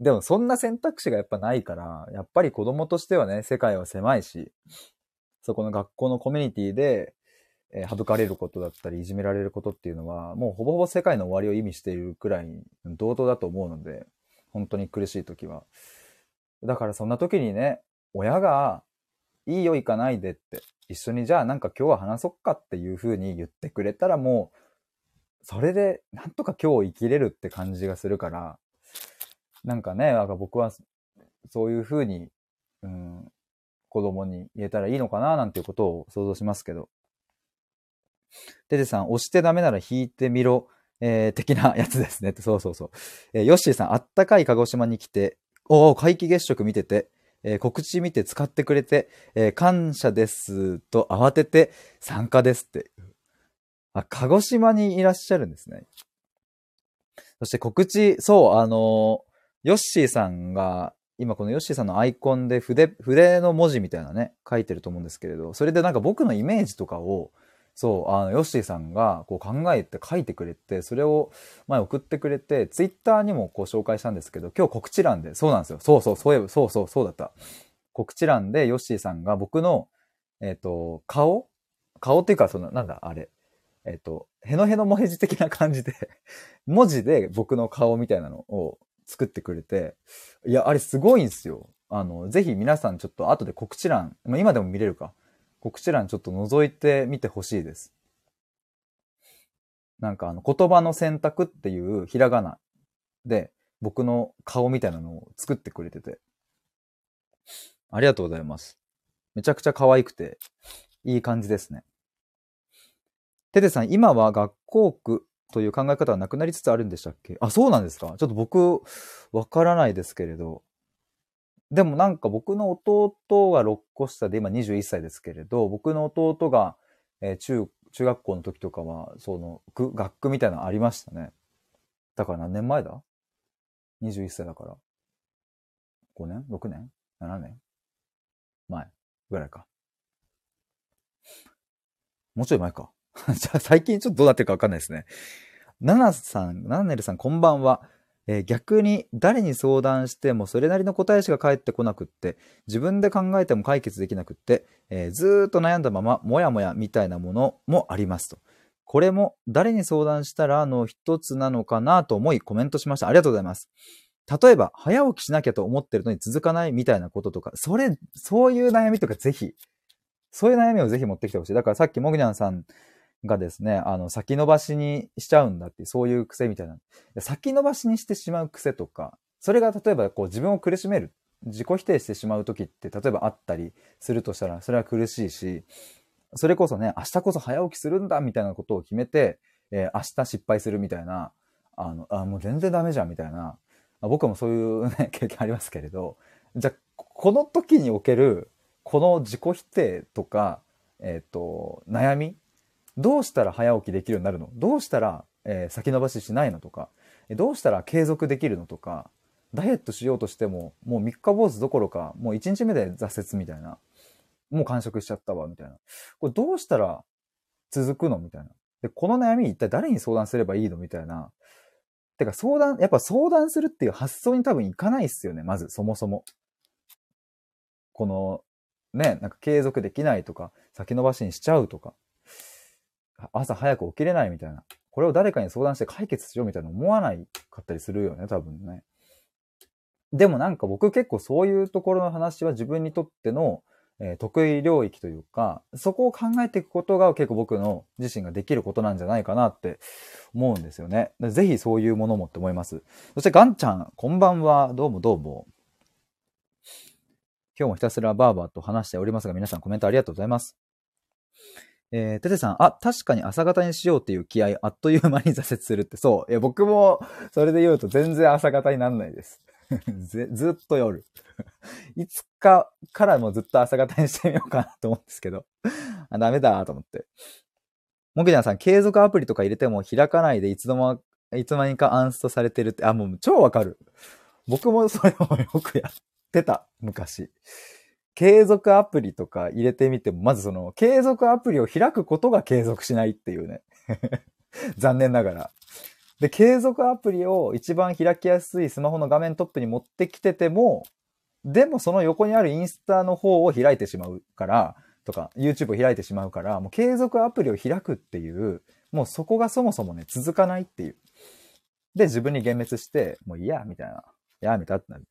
でもそんな選択肢がやっぱないから、やっぱり子供としてはね、世界は狭いし、そこの学校のコミュニティで、えー省かれることだったり、いじめられることっていうのは、もうほぼほぼ世界の終わりを意味しているくらい同等だと思うので、本当に苦しい時は。だからそんな時にね、親が、いいよ行かないでって、一緒にじゃあなんか今日は話そっかっていう風に言ってくれたらもう、それでなんとか今日生きれるって感じがするから、なんかね、なんか僕はそういう風に、うん、子供に言えたらいいのかななんていうことを想像しますけど。テテさん、押してダメなら引いてみろ、えー、的なやつですねって。そうそうそう。えーヨッシーさん、あったかい鹿児島に来て、おお、皆既月食見てて、えー告知見て使ってくれて、えー感謝ですと慌てて参加ですって。あ、鹿児島にいらっしゃるんですね。そして告知、そう、あのヨッシーさんが、今このヨッシーさんのアイコンで筆、筆の文字みたいなね、書いてると思うんですけれど、それでなんか僕のイメージとかを、そう、あの、ヨッシーさんがこう考えて書いてくれて、それを前送ってくれて、ツイッターにもこう紹介したんですけど、今日告知欄で、そうなんですよ。そうそう、そういえば、そうそう、そうだった。告知欄でヨッシーさんが僕の、えっ、と、顔？顔っていうか、その、なんだ、あれ。えっ、と、へのへのもへじ的な感じで、文字で僕の顔みたいなのを作ってくれて、いや、あれすごいんですよ。あの、ぜひ皆さんちょっと後で告知欄、まあ、今でも見れるか。告知欄ちょっと覗いてみてほしいです。なんかあの、言葉の選択っていうひらがなで僕の顔みたいなのを作ってくれてて。ありがとうございます。めちゃくちゃ可愛くて、いい感じですね。テテさん、今は学校区という考え方はなくなりつつあるんでしたっけ？あ、そうなんですかちょっと僕、わからないですけれど。でもなんか僕の弟が6個下で今21歳ですけれど、僕の弟が、えー中、中学校の時とかは、その、学区みたいなのありましたね。だから何年前だ ?21 歳だから。5年 ?6 年 ?7 年？前ぐらいか。もうちょい前か。じゃあ最近ちょっとどうなってるかわかんないですね。ナナさん、ナナネルさんこんばんは。えー逆に誰に相談してもそれなりの答えしか返ってこなくって、自分で考えても解決できなくって、えーずっと悩んだまま、もやもやみたいなものもありますと。これも誰に相談したらの一つなのかなと思いコメントしました。ありがとうございます。例えば、早起きしなきゃと思ってるのに続かないみたいなこととか、それ、そういう悩みとかぜひ、そういう悩みをぜひ持ってきてほしい。だからさっきもぐにゃんさんがですね、あの、先延ばしにしちゃうんだっていう、そういう癖みたいな。先延ばしにしてしまう癖とか、それが例えばこう自分を苦しめる、自己否定してしまう時って、例えばあったりするとしたら、それは苦しいし、それこそね、明日こそ早起きするんだみたいなことを決めて、えー明日失敗するみたいな、あの、あ、もう全然ダメじゃんみたいな、あ僕もそういうね、経験ありますけれど、じゃあ、この時における、この自己否定とか、えっ、と、悩みどうしたら早起きできるようになるの？どうしたら、えー先延ばししないのとか、どうしたら継続できるのとか、ダイエットしようとしても、もう三日坊主どころか、もう一日目で挫折みたいな。もう完食しちゃったわ、みたいな。これどうしたら続くの？みたいな。で、この悩み一体誰に相談すればいいの？みたいな。てか相談、やっぱ相談するっていう発想に多分いかないっすよね、まず、そもそも。このね、なんか継続できないとか、先延ばしにしちゃうとか、朝早く起きれないみたいな。これを誰かに相談して解決しようみたいな思わないかったりするよね、多分ね。でもなんか僕結構そういうところの話は自分にとっての、え、得意領域というか、そこを考えていくことが結構僕の自身ができることなんじゃないかなって思うんですよね。ぜひそういうものもって思います。そしてガンちゃん、こんばんは。どうもどうも。今日もひたすらバーバーと話しておりますが、皆さんコメントありがとうございます。えー、ててさん、あ、確かに朝方にしようっていう気合、あっという間に挫折するって、そう。いや、僕も、それで言うと全然朝方になんないです。ずずっと夜。いつかからもずっと朝方にしてみようかなと思うんですけど。あダメだと思って。もぎなさん、継続アプリとか入れても開かないでいつの間、いつまにかアンストされてるって、あ、もう超わかる。僕もそれをよくやってた、昔。継続アプリとか入れてみても、まずその、継続アプリを開くことが継続しないっていうね。残念ながら。で、継続アプリを一番開きやすいスマホの画面トップに持ってきてても、でもその横にあるインスタの方を開いてしまうから、とか、YouTube を開いてしまうから、もう継続アプリを開くっていう、もうそこがそもそもね、続かないっていう。で、自分に幻滅して、もういや、みたいな。やめたってなる。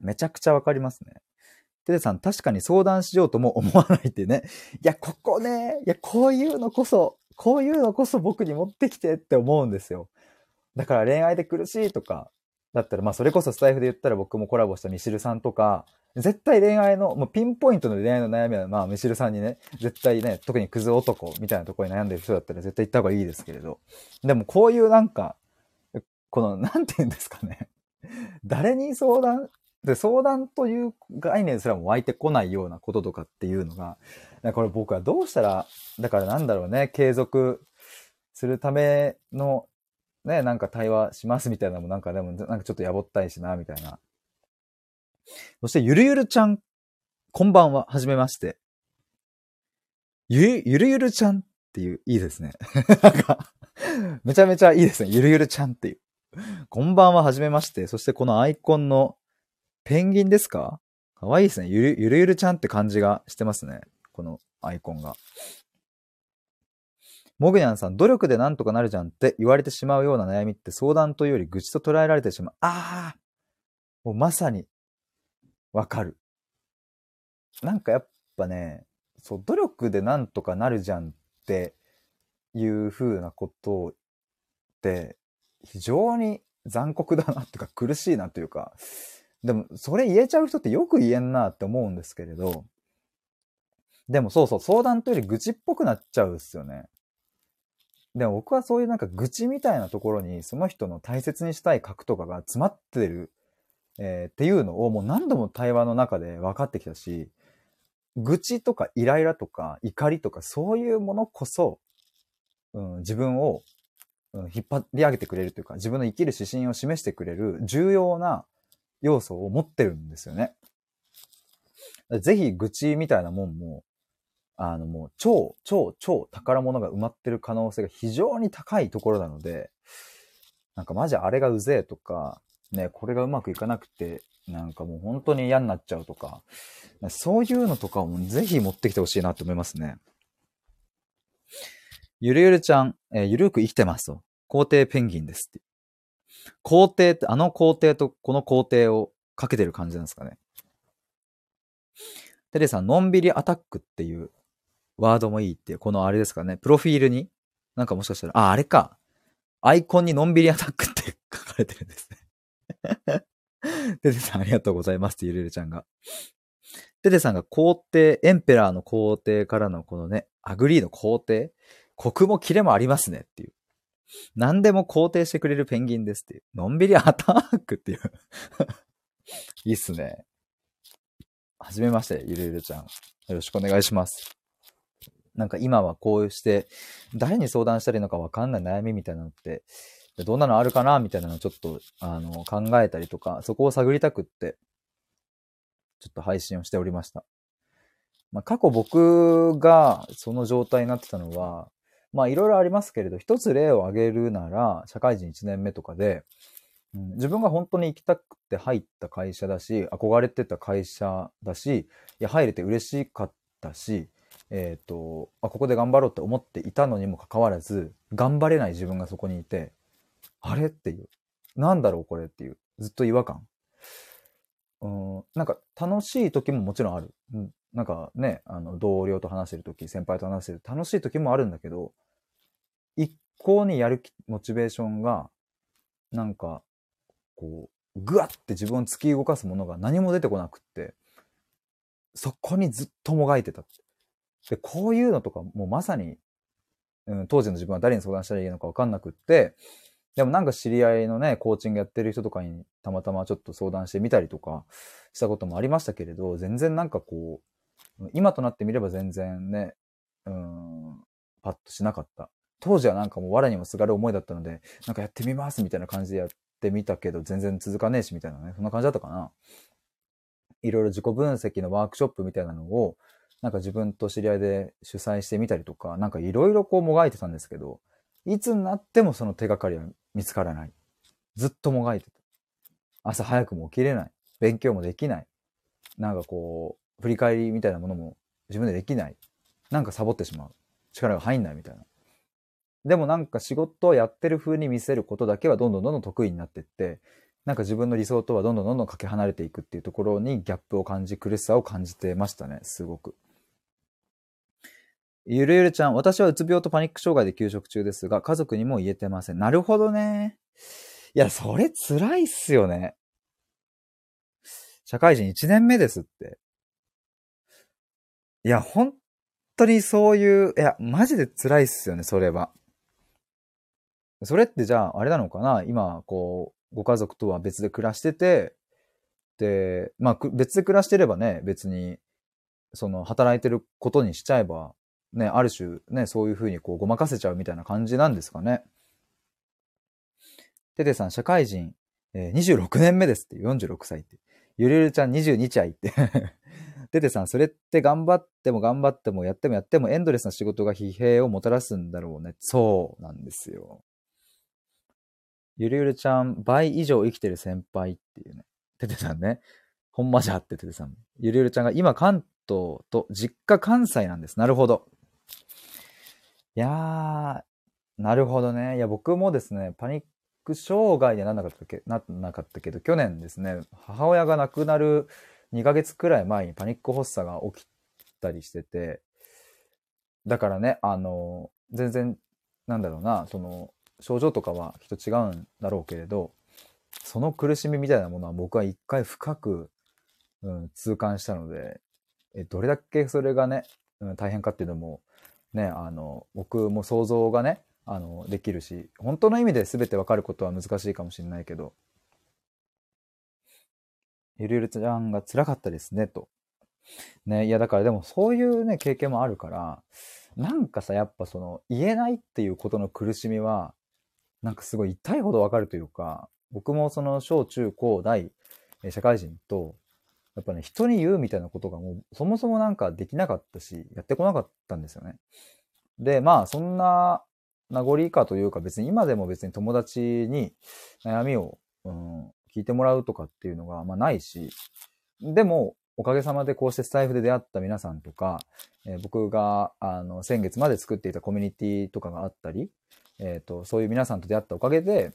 めちゃくちゃわかりますね。テテさん、確かに相談しようとも思わないってね。いや、ここね、いや、こういうのこそ、こういうのこそ僕に持ってきてって思うんですよ。だから恋愛で苦しいとか、だったら、まあそれこそスタイフで言ったら僕もコラボしたミシルさんとか、絶対恋愛の、もうピンポイントの恋愛の悩みは、まあミシルさんにね、絶対ね、特にクズ男みたいなところに悩んでる人だったら絶対行った方がいいですけれど。でもこういうなんか、この、なんて言うんですかね。誰に相談で、相談という概念すらも湧いてこないようなこととかっていうのが、これ僕はどうしたら、だからなんだろうね、継続するための、ね、なんか対話しますみたいなのもなんかでも、なんかちょっとやぼったいしな、みたいな。そして、ゆるゆるちゃん、こんばんは、はじめまして。ゆ、ゆるゆるちゃんっていう、いいですね。なんか、めちゃめちゃいいですね。ゆるゆるちゃんっていう。こんばんは、はじめまして。そしてこのアイコンのペンギンですか？かわいいですね。ゆるゆるゆるちゃんって感じがしてますね。このアイコンが。モグニャンさん、努力でなんとかなるじゃんって言われてしまうような悩みって相談というより愚痴と捉えられてしまう。ああもうまさに、わかる。なんかやっぱね、そう、努力でなんとかなるじゃんっていう風なことって、非常に残酷だなっていうか苦しいなというか、でも、それ言えちゃう人ってよく言えんなって思うんですけれど、でもそうそう、相談というより愚痴っぽくなっちゃうんですよね。でも僕はそういうなんか愚痴みたいなところに、その人の大切にしたい核とかが詰まってる、えー、っていうのをもう何度も対話の中で分かってきたし、愚痴とかイライラとか怒りとかそういうものこそ、うん、自分を、うん、引っ張り上げてくれるというか、自分の生きる指針を示してくれる重要な要素を持ってるんですよね。ぜひ愚痴みたいなもんも、あのもう超、超、超宝物が埋まってる可能性が非常に高いところなので、なんかマジあれがうぜえとか、ね、これがうまくいかなくて、なんかもう本当に嫌になっちゃうとか、そういうのとかもぜひ持ってきてほしいなと思いますね。ゆるゆるちゃん、えー、ゆるく生きてますと。皇帝ペンギンですって。皇帝って、あの皇帝とこの皇帝をかけてる感じなんですかね。テレさん、のんびりアタックっていうワードもいいっていう、このあれですかね、プロフィールに、なんかもしかしたら、あ、あれか。アイコンにのんびりアタックって書かれてるんですね。テテさんありがとうございますってゆるるちゃんが。テテさんが皇帝、エンペラーの皇帝からのこのね、 agree の肯定、コクもキレもありますねっていう。何でも肯定してくれるペンギンですっていう。のんびりアタックっていう いいっすね。はじめまして、ゆるゆるちゃん。よろしくお願いします。なんか今はこうして、誰に相談したらいいのかわかんない悩みみたいなのって、どんなのあるかなみたいなのをちょっと、あの、考えたりとか、そこを探りたくって、ちょっと配信をしておりました。まあ、過去僕がその状態になってたのは、まあいろいろありますけれど、一つ例を挙げるなら、社会人1年目とかで、うん、自分が本当に行きたくて入った会社だし、憧れてた会社だし、いや、入れて嬉しかったし、えっ、と、あ、ここで頑張ろうって思っていたのにもかかわらず、頑張れない自分がそこにいて、あれっていう。なんだろうこれっていう。ずっと違和感。うん、なんか楽しい時ももちろんある。なんかね、あの、同僚と話してる時、先輩と話してる楽しい時もあるんだけど、一向にやる気、モチベーションが、なんか、こう、ぐわって自分を突き動かすものが何も出てこなくって、そこにずっともがいてた。で、こういうのとかもうまさに、うん、当時の自分は誰に相談したらいいのかわかんなくって、でもなんか知り合いのね、コーチングやってる人とかにたまたまちょっと相談してみたりとかしたこともありましたけれど、全然なんかこう、今となってみれば全然ね、うん、パッとしなかった。当時はなんかもう藁にもすがる思いだったので、なんかやってみますみたいな感じでやってみたけど、全然続かねえしみたいなね、そんな感じだったかな。いろいろ自己分析のワークショップみたいなのを、なんか自分と知り合いで主催してみたりとか、なんかいろいろこうもがいてたんですけど、いつになってもその手がかりは見つからない。ずっともがいてた。朝早くも起きれない。勉強もできない。なんかこう、振り返りみたいなものも自分でできない。なんかサボってしまう。力が入んないみたいな。でもなんか仕事をやってる風に見せることだけはどんどんどんどん得意になってって、なんか自分の理想とはどんどんどんどんかけ離れていくっていうところにギャップを感じ、苦しさを感じてましたね、すごく。ゆるゆるちゃん、私はうつ病とパニック障害で休職中ですが、家族にも言えてません。なるほどね。いや、それ辛いっすよね。社会人1年目ですって。いや、本当にそういう、いや、マジで辛いっすよね、それは。それってじゃあ、あれなのかな？今、こう、ご家族とは別で暮らしてて、で、まあ、別で暮らしてればね、別に、その、働いてることにしちゃえば、ね、ある種ね、そういうふうにこうごまかせちゃうみたいな感じなんですかね。テテさん、社会人、えー、26年目ですって、46歳って。ゆるゆるちゃん22歳ってテテさん、それって頑張っても頑張ってもやってもやってもエンドレスな仕事が疲弊をもたらすんだろうね。そうなんですよ。ゆるゆるちゃん、倍以上生きてる先輩っていうね。テテさんね。ほんまじゃってテテさん。ゆるゆるちゃんが今関東と実家関西なんです。なるほど。いやー、なるほどね。いや、僕もですね、パニック障害にはならなかったけななかったけど、去年ですね、母親が亡くなる2ヶ月くらい前にパニック発作が起きたりしてて、だからね、あの、全然、なんだろうな、その、症状とかはきっと違うんだろうけれど、その苦しみみたいなものは僕は一回深く、うん、痛感したので、えどれだけそれがね、うん、大変かっていうのもね、あの、僕も想像がね、あの、できるし、本当の意味で全てわかることは難しいかもしれないけど、ゆるゆるちゃんが辛かったですね、と。ね、いやだからでもそういうね、経験もあるから、なんかさ、やっぱその、言えないっていうことの苦しみは、なんかすごい痛いほどわかるというか、僕もその小中高大、社会人と、やっぱね、人に言うみたいなことがもう、そもそもなんかできなかったし、やってこなかったんですよね。で、まあ、そんな名残かというか、別に今でも別に友達に悩みを、うん、聞いてもらうとかっていうのが、まあないし、でも、おかげさまでこうしてスタイフで出会った皆さんとか、えー、僕が、あの、先月まで作っていたコミュニティとかがあったり、えっ、ー、と、そういう皆さんと出会ったおかげで、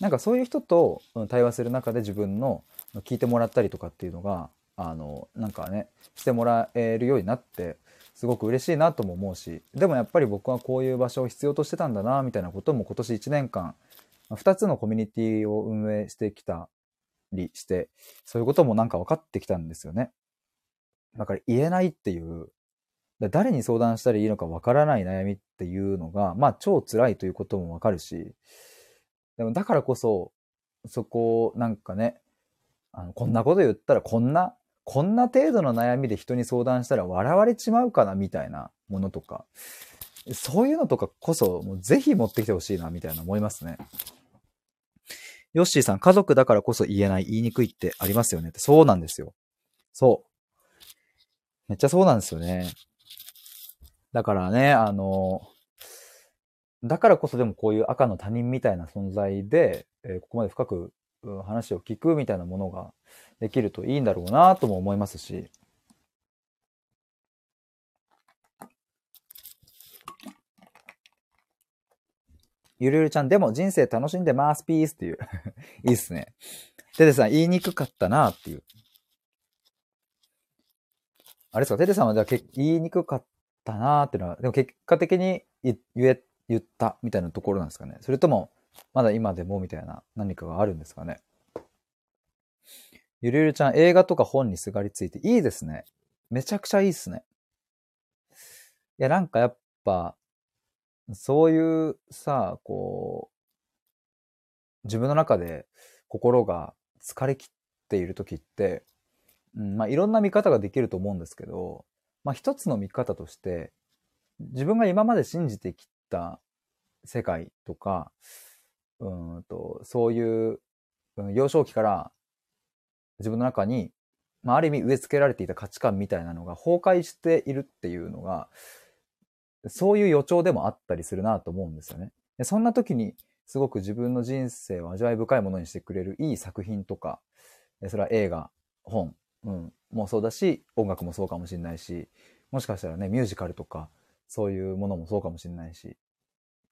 なんかそういう人と対話する中で自分の聞いてもらったりとかっていうのが、あの、なんかね、してもらえるようになって、すごく嬉しいなとも思うし、でもやっぱり僕はこういう場所を必要としてたんだな、みたいなことも今年1年間、2つのコミュニティを運営してきたりして、そういうこともなんか分かってきたんですよね。だから言えないっていう、誰に相談したらいいのか分からない悩みっていうのが、まあ超辛いということも分かるし、でもだからこそ、そこをなんかね、あのこんなこと言ったらこんなこんな程度の悩みで人に相談したら笑われちまうかなみたいなものとか、そういうのとかこそ、もうぜひ持ってきてほしいなみたいな思いますね。ヨッシーさん、家族だからこそ言えない、言いにくいってありますよねって。そうなんですよ。そう。めっちゃそうなんですよね。だからね、あの、だからこそでもこういう赤の他人みたいな存在で、えー、ここまで深く話を聞くみたいなものができるといいんだろうなとも思いますし、ゆるゆるちゃん、でも人生楽しんでます、ピースっていう。いいっすね。テテさん、言いにくかったなっていう。あれですか、テテさんはじゃあ言いにくかったなっていうのは、でも結果的に言え、言ったみたいなところなんですかね。それとも、まだ今でもみたいな何かがあるんですかね。ゆるゆるちゃん、映画とか本にすがりついていいですね。めちゃくちゃいいっすね。いや、なんかやっぱ、そういうさ、こう、自分の中で心が疲れきっている時って、うん、まあいろんな見方ができると思うんですけど、まあ一つの見方として、自分が今まで信じてきた世界とか、うんと、そういう、うん幼少期から自分の中に、まあある意味植え付けられていた価値観みたいなのが崩壊しているっていうのが、そういう予兆でもあったりするなと思うんですよね。そんな時に、すごく自分の人生を味わい深いものにしてくれるいい作品とか、それは映画、本、うん、もそうだし、音楽もそうかもしれないし、もしかしたらね、ミュージカルとか、そういうものもそうかもしれないし、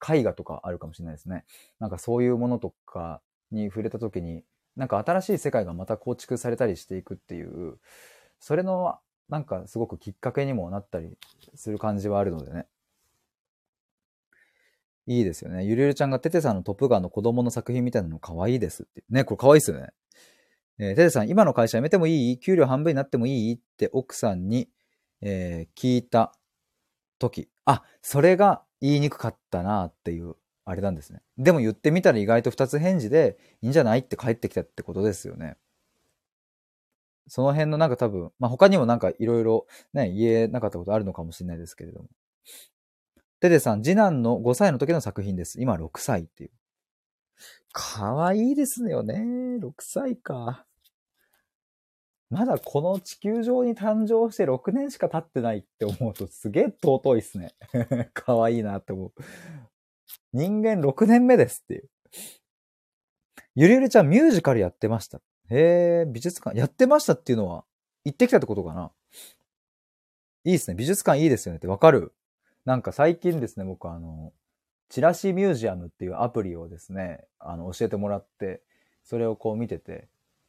絵画とかあるかもしれないですね。なんかそういうものとかに触れた時に、なんか新しい世界がまた構築されたりしていくっていう、それの、なんかすごくきっかけにもなったりする感じはあるのでね。いいですよね。ゆるゆるちゃんがテテさんのトップガンの子供の作品みたいなの可愛いですって。ね、これ可愛いですよね。えーテテさん、今の会社辞めてもいい？給料半分になってもいい？って奥さんに、えー聞いた時。あ、それが言いにくかったなっていう、あれなんですね。でも言ってみたら意外と二つ返事でいいんじゃないって帰ってきたってことですよね。その辺のなんか多分、まあ、他にもなんかいろいろね、言えなかったことあるのかもしれないですけれども。テテさん、次男の5歳の時の作品です。今6歳っていう。かわいいですよね。6歳か。まだこの地球上に誕生して6年しか経ってないって思うとすげえ尊いっすね。かわいいなって思う。人間6年目ですっていう。ゆりゆりちゃんミュージカルやってました。へえ、美術館やってましたっていうのは行ってきたってことかないいですね。美術館いいですよねってわかる。なんか最近ですね、僕あの、チラシミュージアムっていうアプリをですね、あの、教えてもらって、それをこう見てて、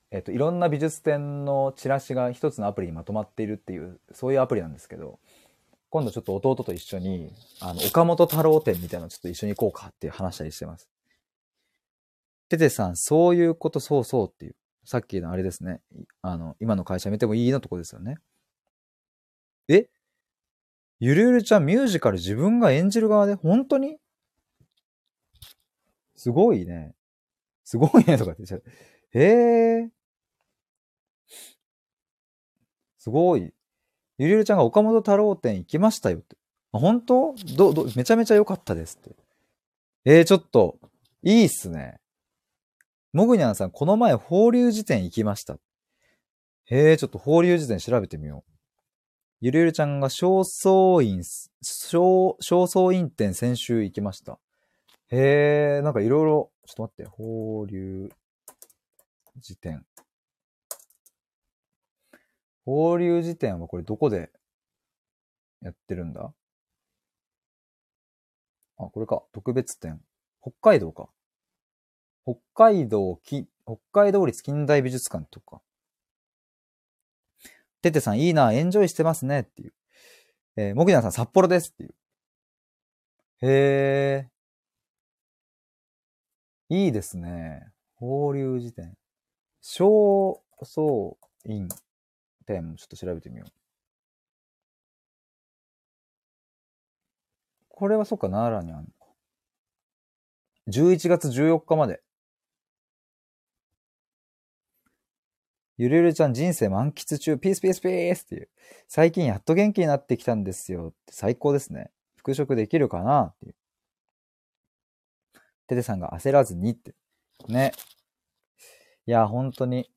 えっと、いろんな美術展のチラシが一つのアプリにまとまっているっていう、そういうアプリなんですけど、今度ちょっと弟と一緒に、あの、岡本太郎展みたいなのちょっと一緒に行こうかっていう話したりしてます。テテさん、そういうことそうそうっていう、さっきのあれですね、あの、今の会社辞めてもいいのとこですよね。え？ゆるゆるちゃんミュージカル自分が演じる側で本当に？すごいね。すごいねとかって言っちゃう。へえ。すごい。ゆりゆりちゃんが岡本太郎展行きましたよって。あ、本当？ど、ど、めちゃめちゃ良かったですって。えー、ちょっと、いいっすね。もぐにゃんさん、この前、法隆寺店行きました。へえ、ちょっと法隆寺店調べてみよう。ゆるゆるちゃんが正倉院、正、正倉院店先週行きました。へえ、なんかいろいろ、ちょっと待って、法隆寺店。法隆寺店はこれどこでやってるんだ？あ、これか。特別展。北海道か。北海道き、北海道立近代美術館とか。ててさんいいな、エンジョイしてますねっていう。えー、もぐにゃんさん札幌ですっていう。へえ。いいですね。法隆寺店。正倉院店、ちょっと調べてみよう。これはそっか、奈良にあるのか。11月14日まで。ゆるゆるちゃん人生満喫中、ピースピースピースっていう。最近やっと元気になってきたんですよって最高ですね。復職できるかなっていう。ててさんが焦らずにって。ね。いや、本当に。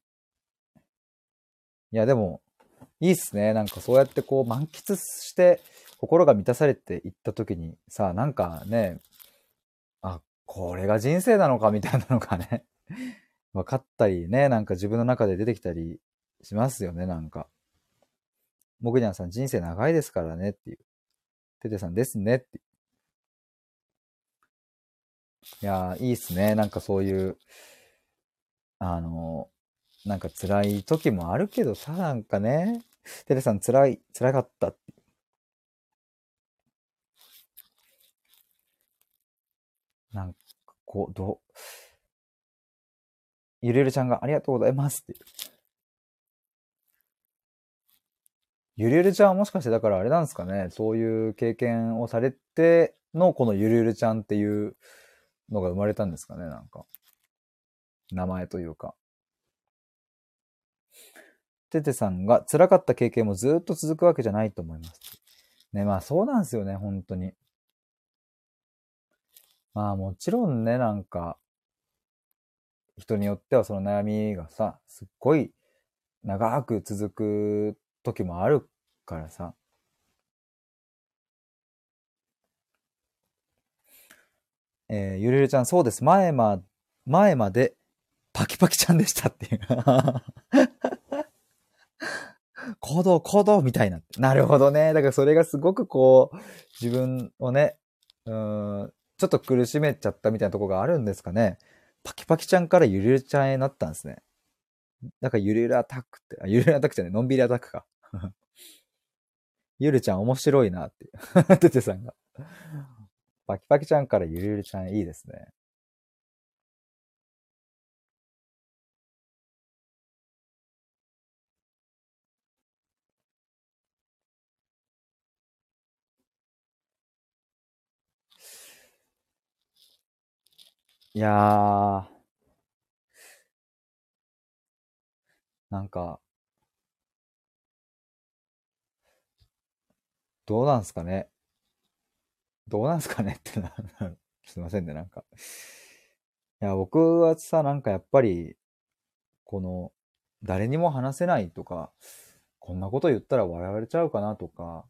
いや、でも、いいっすね。なんかそうやってこう満喫して心が満たされていった時にさ、なんかね、あ、これが人生なのかみたいなのがね、分かったりね、なんか自分の中で出てきたりしますよね、なんか。もぐにゃんさん、人生長いですからねっていう。ててさんですねって。いやー、いいっすね。なんかそういう、あの、なんか辛い時もあるけどさ、なんかね、ててさん辛い、辛かったって。なんか、こう、どう、ゆるゆるちゃんがありがとうございますって。ゆるゆるちゃんはもしかしてだからあれなんですかね、そういう経験をされてのこのゆるゆるちゃんっていうのが生まれたんですかね、なんか。名前というか。ててさんが辛かった経験もずっと続くわけじゃないと思います。ね、まあそうなんですよね、本当に。まあもちろんね、なんか、人によってはその悩みがさ、すっごい長く続く時もあるからさ。えー、ゆるゆるちゃん、そうです。前ま、前までパキパキちゃんでしたっていう。行動、行動みたいな。なるほどね。だからそれがすごくこう、自分をね、うん、ちょっと苦しめちゃったみたいなとこがあるんですかね。パキパキちゃんからゆるゆるちゃんへなったんですね。だからゆるゆるアタックって、あ、ゆるゆるアタックじゃない、のんびりアタックか。ゆるちゃん面白いなって。ててさんが。パキパキちゃんからゆるゆるちゃんいいですね。いやー、なんか、どうなんすかね。どうなんすかねってな、すいませんね、なんか。いや、僕はさ、なんかやっぱり、この、誰にも話せないとか、こんなこと言ったら笑われちゃうかなとか、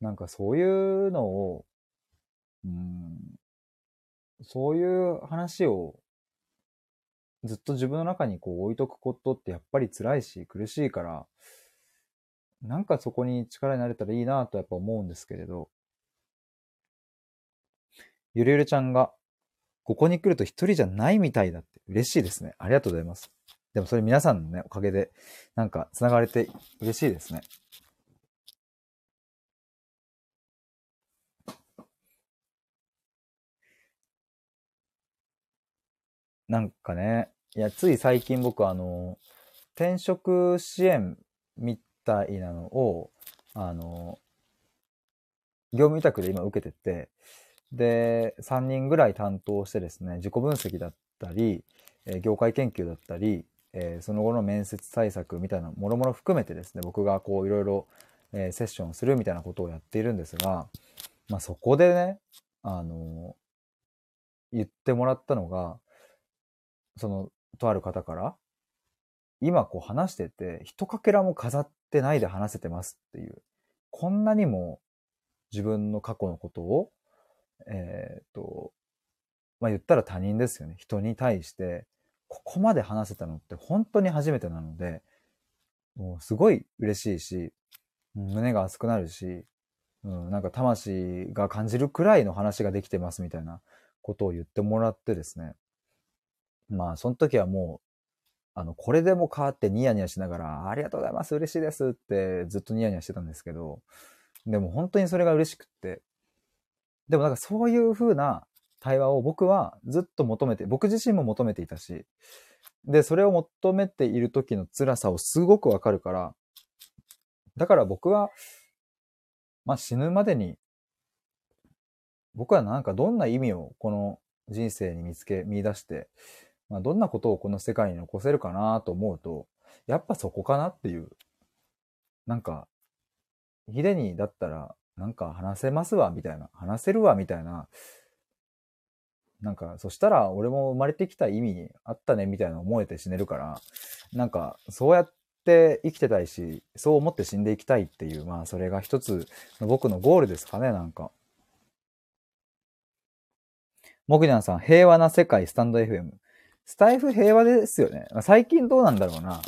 なんかそういうのを、うん、そういう話をずっと自分の中にこう置いとくことってやっぱり辛いし苦しいから、なんかそこに力になれたらいいなとやっぱ思うんですけれど、ゆるゆるちゃんが、ここに来ると一人じゃないみたいだって嬉しいですね。ありがとうございます。でもそれ皆さんのね、おかげで、なんか繋がれて嬉しいですね。なんかね、いや、つい最近僕あの、転職支援みたいなのを、あの、業務委託で今受けてて、で、3人ぐらい担当してですね、自己分析だったり、え業界研究だったり、えその後の面接対策みたいなもろもろ含めてですね、僕がこういろいろ、えセッションするみたいなことをやっているんですが、まあそこでね、あの、言ってもらったのが、その、とある方から、今こう話してて、一かけらも飾ってないで話せてますっていう。こんなにも自分の過去のことを、えっ、と、まあ、言ったら他人ですよね。人に対して、ここまで話せたのって本当に初めてなので、もうすごい嬉しいし、胸が熱くなるし、うん、なんか魂が感じるくらいの話ができてますみたいなことを言ってもらってですね。まあ、その時はもう、あの、これでも変わってニヤニヤしながら、ありがとうございます、嬉しいですってずっとニヤニヤしてたんですけど、でも本当にそれが嬉しくって、でもなんかそういう風な対話を僕はずっと求めて、僕自身も求めていたし、で、それを求めている時の辛さをすごくわかるから、だから僕は、まあ死ぬまでに、僕はなんかどんな意味をこの人生に見つけ、見出して、まあ、どんなことをこの世界に残せるかなと思うと、やっぱそこかなっていう。なんか、ヒデにだったら、なんか話せますわ、みたいな。話せるわ、みたいな。なんか、そしたら俺も生まれてきた意味あったね、みたいな思えて死ねるから、なんか、そうやって生きてたいし、そう思って死んでいきたいっていう、まあ、それが一つの僕のゴールですかね、なんか。モグニャンさん、平和な世界スタンド FM。スタイフ平和ですよね。最近どうなんだろうな。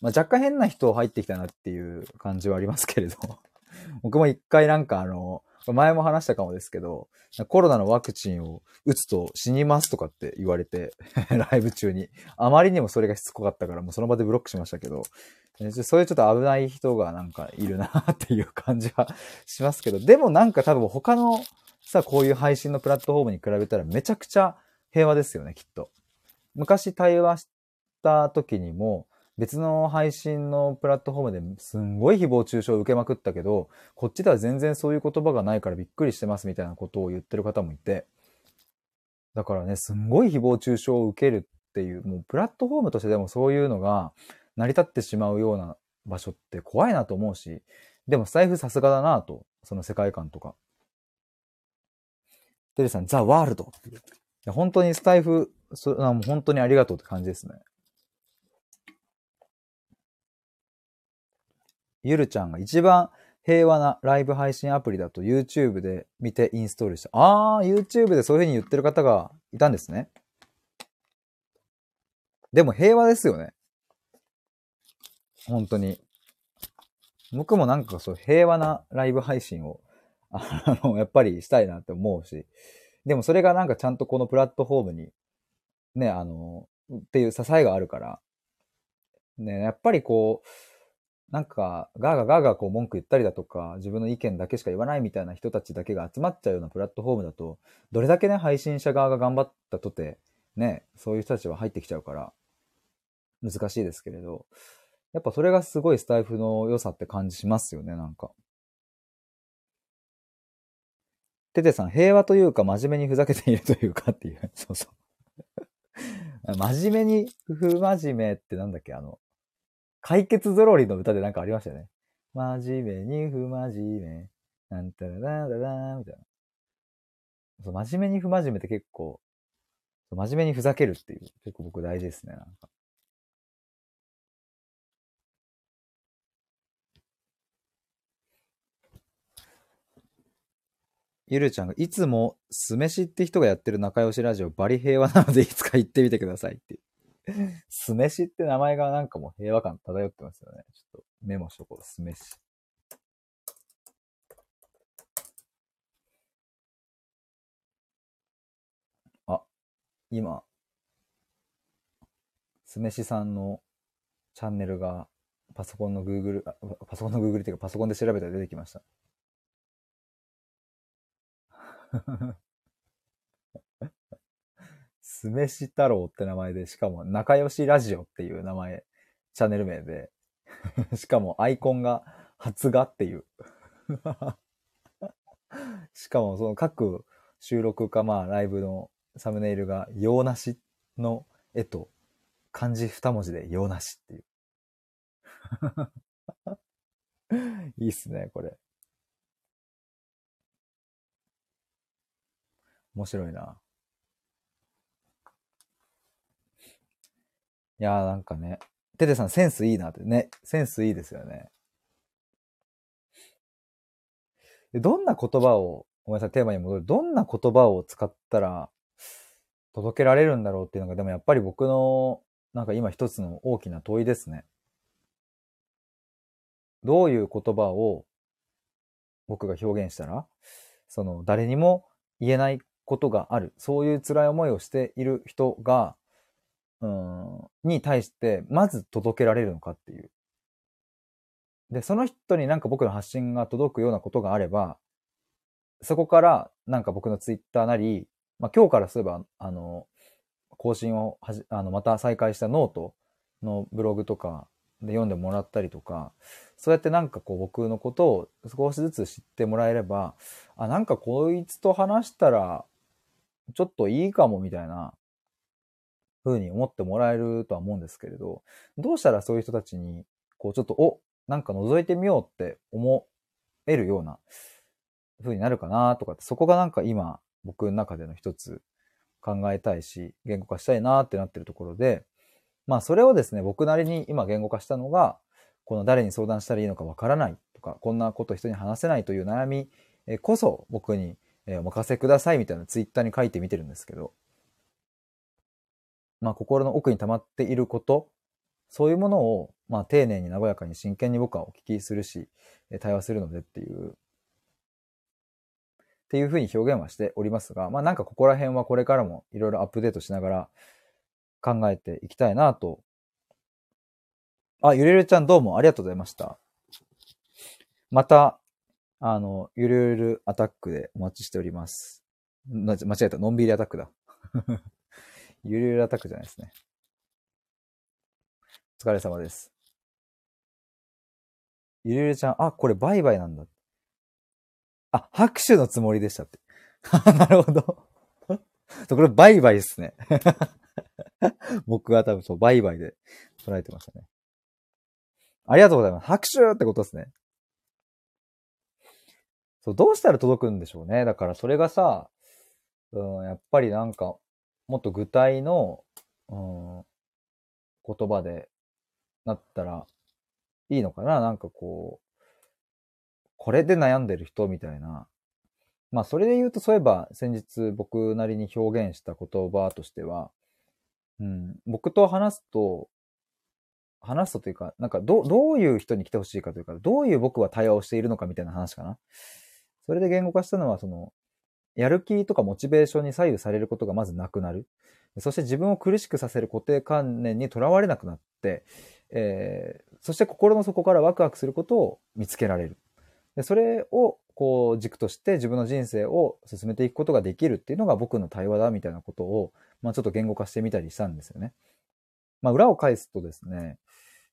まあ、若干変な人入ってきたなっていう感じはありますけれど。僕も一回なんかあの、前も話したかもですけど、コロナのワクチンを打つと死にますとかって言われて、ライブ中に。あまりにもそれがしつこかったから、もうその場でブロックしましたけど、そういうちょっと危ない人がなんかいるなっていう感じはしますけど、でもなんか多分他のさ、こういう配信のプラットフォームに比べたらめちゃくちゃ平和ですよね、きっと。昔対話した時にも、別の配信のプラットフォームですんごい誹謗中傷を受けまくったけど、こっちでは全然そういう言葉がないからびっくりしてますみたいなことを言ってる方もいて、だからね、すんごい誹謗中傷を受けるっていう、もうプラットフォームとしてでもそういうのが成り立ってしまうような場所って怖いなと思うし、でもスタイフさすがだなと、その世界観とか。テレさん、ザ・ワールドや本当にスタイフ、そもう本当にありがとうって感じですね。ゆるちゃんが一番平和なライブ配信アプリだと YouTube で見てインストールした。あー、YouTube でそういう風に言ってる方がいたんですね。でも平和ですよね。本当に。僕もなんかそう平和なライブ配信を、あの、やっぱりしたいなって思うし。でもそれがなんかちゃんとこのプラットフォームに、ね、あの、っていう支えがあるから、ね、やっぱりこう、なんか、ガーガーガーガーこう文句言ったりだとか、自分の意見だけしか言わないみたいな人たちだけが集まっちゃうようなプラットフォームだと、どれだけね、配信者側が頑張ったとて、ね、そういう人たちは入ってきちゃうから、難しいですけれど、やっぱそれがすごいスタイフの良さって感じしますよね、なんか。テテさん、平和というか真面目にふざけているというかっていう、そうそう。真面目に不真面目ってなんだっけ？あの、解決ぞろりの歌でなんかありましたよね。真面目に不真面目。なんたららららみたいな。そう、真面目に不真面目って結構、真面目にふざけるっていう、結構僕大事ですね、なんか。ゆるちゃんが、いつも酢飯って人がやってる仲良しラジオバリ平和なのでいつか行ってみてくださいって酢飯って名前がなんかもう平和感漂ってますよね。ちょっとメモしとこう。酢飯。あ、今、酢飯さんのチャンネルがパソコンの Google、パソコンの Google っていうかパソコンで調べたら出てきました。酢飯太郎って名前で、しかも仲良しラジオっていう名前、チャンネル名で、しかもアイコンが発芽っていう しかもその各収録かまあライブのサムネイルが洋梨の絵と漢字二文字で洋梨っていういいっすね、これ。面白いな。いやーなんかね、テテさんセンスいいなってね、センスいいですよね。どんな言葉を、ごめんなさい、テーマに戻る。どんな言葉を使ったら届けられるんだろうっていうのが、でもやっぱり僕の、なんか今一つの大きな問いですね。どういう言葉を僕が表現したら、その誰にも言えないことがある。そういう辛い思いをしている人が、うん、に対して、まず届けられるのかっていう。で、その人になんか僕の発信が届くようなことがあれば、そこからなんか僕のツイッターなり、まあ今日からすれば、あの、更新をはじ、あの、また再開したノートのブログとかで読んでもらったりとか、そうやってなんかこう僕のことを少しずつ知ってもらえれば、あ、なんかこいつと話したら、ちょっといいかもみたいなふうに思ってもらえるとは思うんですけれど、どうしたらそういう人たちに、こうちょっと、お、なんか覗いてみようって思えるような風になるかなとかって、そこがなんか今僕の中での一つ考えたいし、言語化したいなってなってるところで、まあそれをですね、僕なりに今言語化したのが、この誰に相談したらいいのかわからないとか、こんなこと人に話せないという悩みこそ僕にえお任せくださいみたいなツイッターに書いてみてるんですけど、まあ、心の奥に溜まっていること、そういうものを、まあ、丁寧に和やかに真剣に僕はお聞きするし、対話するのでっていう、っていうふうに表現はしておりますが、まあ、なんかここら辺はこれからもいろいろアップデートしながら考えていきたいなと。あ、ゆるゆるちゃんどうもありがとうございました。また、あの、ゆるゆるアタックでお待ちしております。な間違えた。のんびりアタックだ。ゆるゆるアタックじゃないですね。お疲れ様です。ゆるゆるちゃん、あ、これバイバイなんだ。あ、拍手のつもりでしたって。なるほど。これバイバイですね。僕は多分そう、バイバイで捉えてましたね。ありがとうございます。拍手ってことですね。そう、どうしたら届くんでしょうね。だからそれがさ、うん、やっぱりなんか、もっと具体の、うん、言葉でなったらいいのかななんかこう、これで悩んでる人みたいな。まあそれで言うとそういえば先日僕なりに表現した言葉としては、うん、僕と話すと、話すとというか、なんかど、どういう人に来てほしいかというか、どういう僕は対話をしているのかみたいな話かな。それで言語化したのは、その、やる気とかモチベーションに左右されることがまずなくなる。そして自分を苦しくさせる固定観念にとらわれなくなって、えー、そして心の底からワクワクすることを見つけられる。でそれをこう軸として自分の人生を進めていくことができるっていうのが僕の対話だみたいなことを、まあ、ちょっと言語化してみたりしたんですよね。まあ、裏を返すとですね、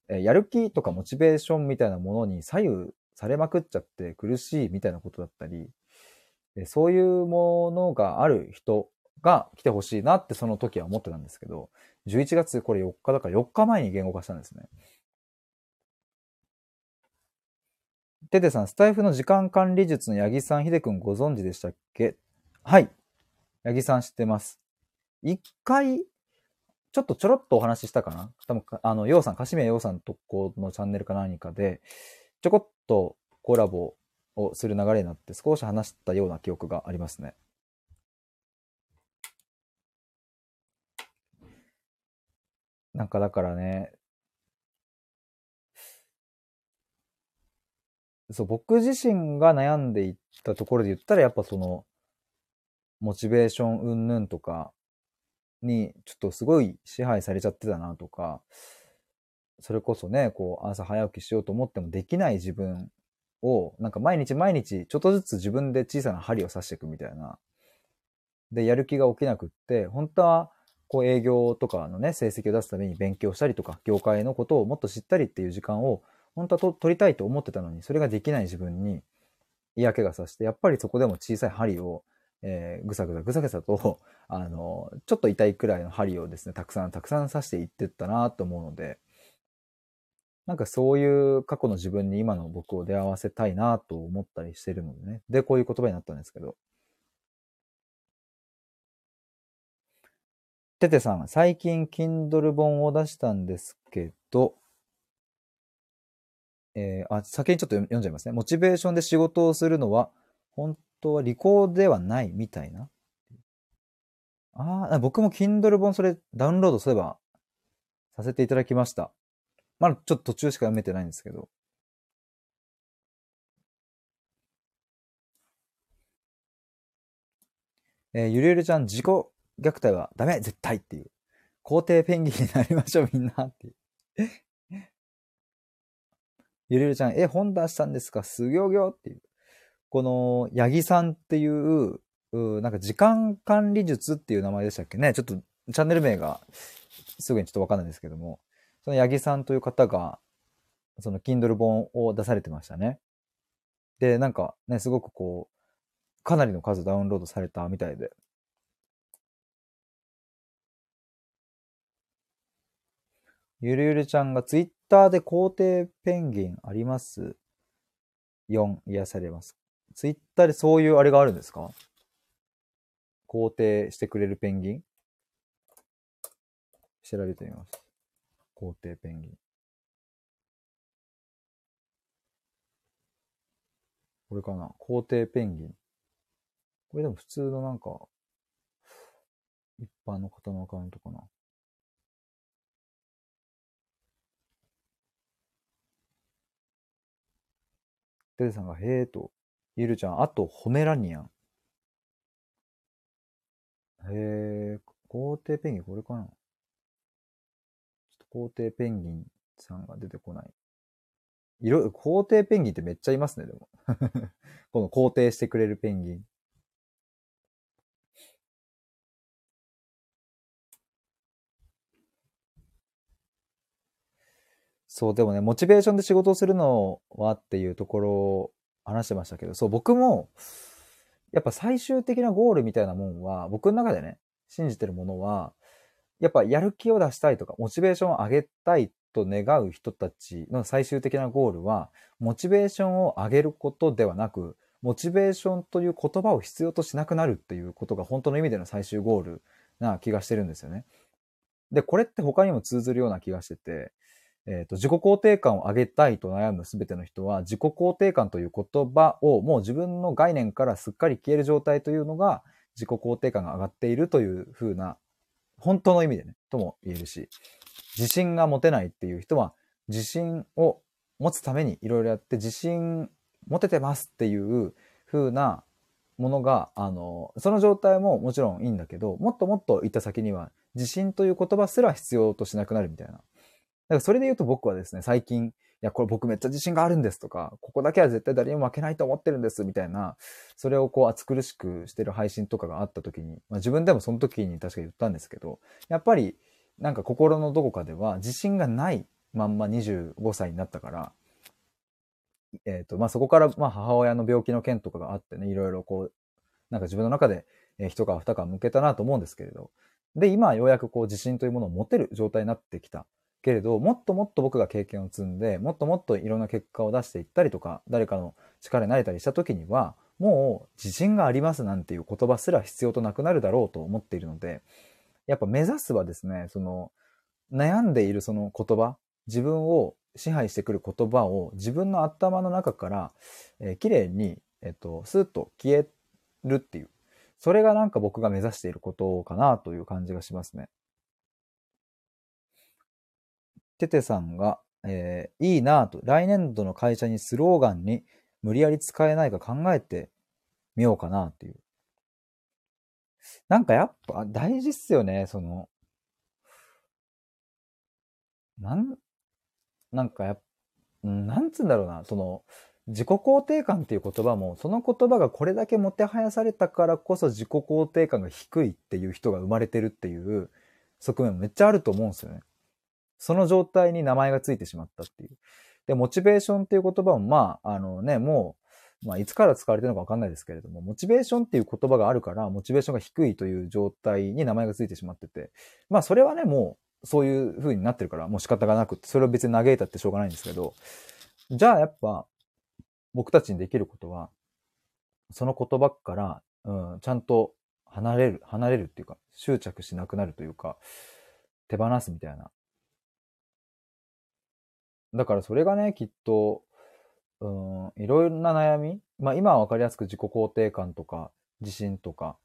えーやる気とかモチベーションみたいなものに左右されまくっちゃって苦しいみたいなことだったり、そういうものがある人が来てほしいなってその時は思ってたんですけど、11月これ4日だから4日前に言語化したんですね。テテさん、スタイフの時間管理術の八木さん、ひでくんご存知でしたっけ？はい。八木さん知ってます。一回、ちょっとちょろっとお話ししたかな？多分、あの、ようさん、かしめようさんとこのチャンネルか何かで、ちょこっとコラボをする流れになって少し話したような記憶がありますね。なんかだからね、そう、僕自身が悩んでいったところで言ったら、やっぱその、モチベーション云々とかに、ちょっとすごい支配されちゃってたなとか、それこそね、こう、朝早起きしようと思ってもできない自分を、なんか毎日毎日、ちょっとずつ自分で小さな針を刺していくみたいな。で、やる気が起きなくって、本当は、こう営業とかのね、成績を出すために勉強したりとか、業界のことをもっと知ったりっていう時間を、本当はと取りたいと思ってたのに、それができない自分に嫌気がさして、やっぱりそこでも小さい針を、えーぐさぐさぐさぐさと、あの、ちょっと痛いくらいの針をですね、たくさんたくさん刺していってったなと思うので、なんかそういう過去の自分に今の僕を出会わせたいなと思ったりしてるのでね。で、こういう言葉になったんですけど。ててさん、最近 Kindle 本を出したんですけど、えーあ、先にちょっと読んじゃいますね。モチベーションで仕事をするのは、本当は利口ではないみたいな。ああ、僕も Kindle 本それダウンロードすればさせていただきました。まだちょっと途中しか読めてないんですけど。えーゆるゆるちゃん、自己虐待はダメ絶対っていう。皇帝ペンギンになりましょうみんなっていう。ゆるゆるちゃん、え、本出したんですか？すぎょぎょっていう。この、八木さんっていう、うなんか時間管理術っていう名前でしたっけ？ね。ちょっとチャンネル名がすぐにちょっとわかんないんですけども、その八木さんという方が、その Kindle 本を出されてましたね。で、なんかね、すごくこう、かなりの数ダウンロードされたみたいで。ゆるゆるちゃんがツイッターで皇帝ペンギンあります ?4 癒されます。ツイッターでそういうあれがあるんですか？肯定してくれるペンギン？調べてみます。皇帝ペンギン。これかな？皇帝ペンギン。これでも普通のなんか、一般の方のアカウントかな？テレさんが、へえと。ゆるちゃん、あと、ホメラニアン。へえ、皇帝ペンギンこれかな？皇帝ペンギンさんが出てこない。いろ、皇帝ペンギンってめっちゃいますね、でも。この皇帝してくれるペンギン。そう、でもね、モチベーションで仕事をするのはっていうところを話してましたけど、そう、僕も、やっぱ最終的なゴールみたいなもんは、僕の中でね、信じてるものは、やっぱやる気を出したいとか、モチベーションを上げたいと願う人たちの最終的なゴールは、モチベーションを上げることではなく、モチベーションという言葉を必要としなくなるっていうことが本当の意味での最終ゴールな気がしてるんですよね。で、これって他にも通ずるような気がしてて、えっ、ー、と、自己肯定感を上げたいと悩む全ての人は、自己肯定感という言葉をもう自分の概念からすっかり消える状態というのが、自己肯定感が上がっているという風な、本当の意味でね、とも言えるし、自信が持てないっていう人は、自信を持つためにいろいろやって、自信持ててますっていう風なものが、あの、その状態ももちろんいいんだけど、もっともっと行った先には、自信という言葉すら必要としなくなるみたいな。だからそれで言うと僕はですね、最近、や、これ僕めっちゃ自信があるんですとか、ここだけは絶対誰にも負けないと思ってるんですみたいな、それをこう暑苦しくしてる配信とかがあった時に、まあ自分でもその時に確か言ったんですけど、やっぱりなんか心のどこかでは自信がないまんま25歳になったから、えっ、ー、と、まあそこからまあ母親の病気の件とかがあってね、いろいろこう、なんか自分の中で一皮二皮向けたなと思うんですけれど、で、今ようやくこう自信というものを持てる状態になってきた。けれど、もっともっと僕が経験を積んで、もっともっといろんな結果を出していったりとか、誰かの力になれたりした時には、もう自信がありますなんていう言葉すら必要となくなるだろうと思っているので、やっぱ目指すはですね、その、悩んでいるその言葉、自分を支配してくる言葉を自分の頭の中から、えー、綺麗に、えっ、と、スーッと消えるっていう。それがなんか僕が目指していることかなという感じがしますね。テテさんが、えー、いいなぁと、来年度の会社にスローガンに無理やり使えないか考えてみようかなっていう。なんかやっぱ大事っすよね、その、なん、なんかやっ、なんつうんだろうな、その、自己肯定感っていう言葉も、その言葉がこれだけもてはやされたからこそ自己肯定感が低いっていう人が生まれてるっていう側面もめっちゃあると思うんですよね。その状態に名前がついてしまったっていう。で、モチベーションっていう言葉も、まあ、あのね、もう、まあ、いつから使われてるのかわかんないですけれども、モチベーションっていう言葉があるから、モチベーションが低いという状態に名前がついてしまってて、まあ、それはね、もう、そういう風になってるから、もう仕方がなくて、それを別に嘆いたってしょうがないんですけど、じゃあやっぱ、僕たちにできることは、その言葉から、うん、ちゃんと離れる、離れるっていうか、執着しなくなるというか、手放すみたいな。だからそれがね、きっと、うん、いろいろな悩み、まあ今はわかりやすく自己肯定感とか、自信とか、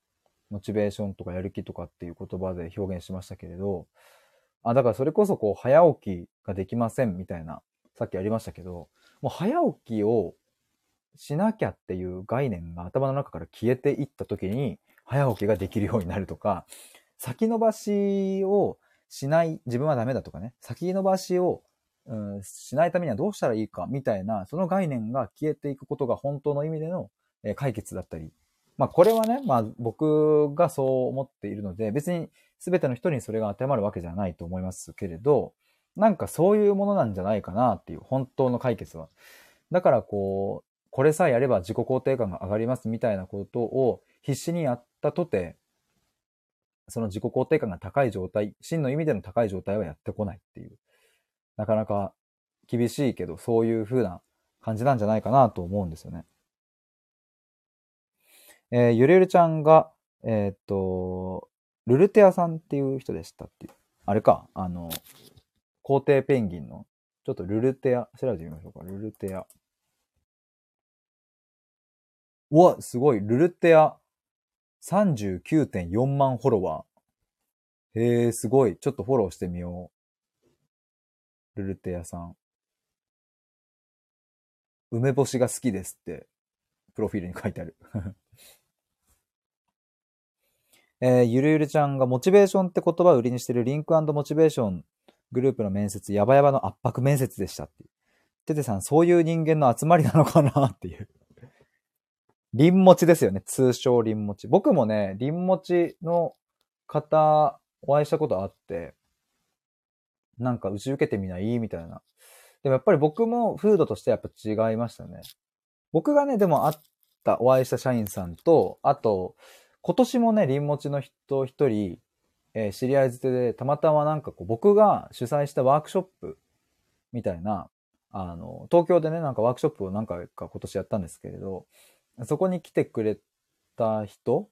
モチベーションとかやる気とかっていう言葉で表現しましたけれど、あ、だからそれこそこう早起きができませんみたいな、さっきありましたけど、もう早起きをしなきゃっていう概念が頭の中から消えていった時に、早起きができるようになるとか、先延ばしをしない自分はダメだとかね、先延ばしをうん、しないためにはどうしたらいいかみたいな、その概念が消えていくことが本当の意味での、え解決だったり。まあこれはね、まあ僕がそう思っているので、別に全ての人にそれが当てはまるわけじゃないと思いますけれど、なんかそういうものなんじゃないかなっていう、本当の解決は。だからこう、これさえやれば自己肯定感が上がりますみたいなことを必死にやったとて、その自己肯定感が高い状態、真の意味での高い状態はやってこないっていう。なかなか厳しいけど、そういう風な感じなんじゃないかなと思うんですよね。えー、ゆるゆるちゃんが、えー、っと、ルルテアさんっていう人でしたっていう。あれか、あの、皇帝ペンギンの、ちょっとルルテア、調べてみましょうか。ルルテア。うわ、すごい。ルルテア39.4万フォロワー。へえ、すごい。ちょっとフォローしてみよう。ルルテ屋さん。梅干しが好きですって、プロフィールに書いてある。えーゆるゆるちゃんがモチベーションって言葉を売りにしてるリンクモチベーショングループの面接、ヤバヤバの圧迫面接でしたっていう。ててさん、そういう人間の集まりなのかなっていう。リンモチですよね。通称リンモチ。僕もね、リンモチの方、お会いしたことあって、なんか打ち受けてみない？みたいな。でもやっぱり僕も風土としてやっぱ違いましたね。僕がね、でも会った、お会いした社員さんと、あと、今年もね、リンモチの人一人、えー知り合いづてで、たまたまなんかこう、僕が主催したワークショップみたいな、あの、東京でね、なんかワークショップを何回か今年やったんですけれど、そこに来てくれた人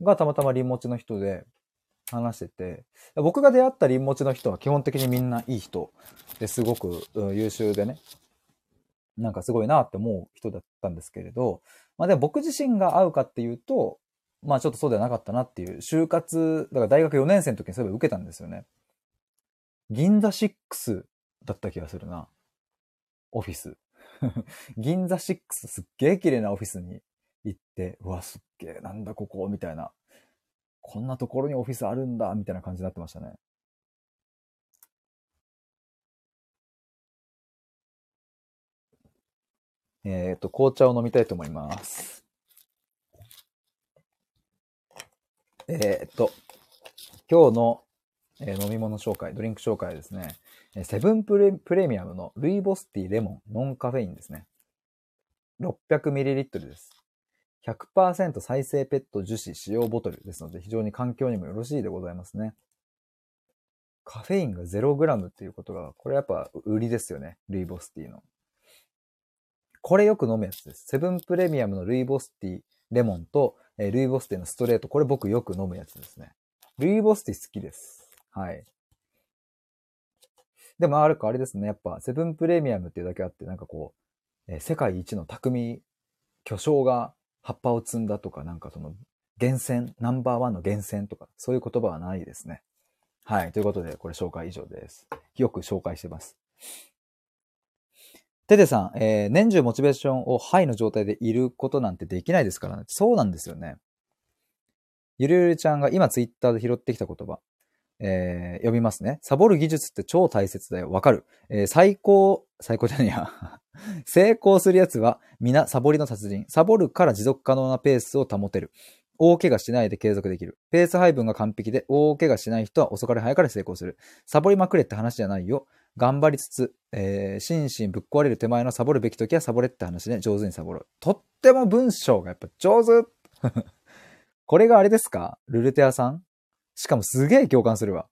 がたまたまリンモチの人で話してて、僕が出会ったリンモチの人は基本的にみんないい人ですごく優秀でね、なんかすごいなって思う人だったんですけれど、まあでも僕自身が会うかっていうと、まあちょっとそうではなかったなっていう、就活、だから大学4年生の時にそういえば受けたんですよね。銀座6だった気がするな。オフィス。銀座6すっげえ綺麗なオフィスに行って、うわ、すっげえ、なんだここ、みたいな。こんなところにオフィスあるんだ、みたいな感じになってましたね。えっ、と、紅茶を飲みたいと思います。えっ、と、今日の、えー飲み物紹介、ドリンク紹介はですね、セブンプレプレミアムのルイボスティレモンノンカフェインですね。600ml です。100%再生ペット樹脂使用ボトルですので、非常に環境にもよろしいでございますね。カフェインが 0g っていうことが、これやっぱ売りですよね。ルイボスティーの。これよく飲むやつです。セブンプレミアムのルイボスティーレモンと、えルイボスティーのストレート。これ僕よく飲むやつですね。ルイボスティー好きです。はい。でもあるかあれですね。やっぱセブンプレミアムっていうだけあって、なんかこう、え世界一の匠、巨匠が葉っぱを摘んだとか、なんかその、厳選、ナンバーワンの厳選とか、そういう言葉はないですね。はい。ということで、これ紹介以上です。よく紹介してます。テテさん、えー年中モチベーションをハイの状態でいることなんてできないですからね。そうなんですよね。ゆるゆるちゃんが今ツイッターで拾ってきた言葉。えー読みますね。サボる技術って超大切だよ。わかる。えー最高、最高じゃねえや。成功するやつは皆サボりの達人。サボるから持続可能なペースを保てる。大怪我しないで継続できる。ペース配分が完璧で大怪我しない人は遅かれ早かれ成功する。サボりまくれって話じゃないよ。頑張りつつ、えー心身ぶっ壊れる手前のサボるべき時はサボれって話で上手にサボる。とっても文章がやっぱ上手 これがあれですか？ルルテアさん？しかもすげえ共感するわ。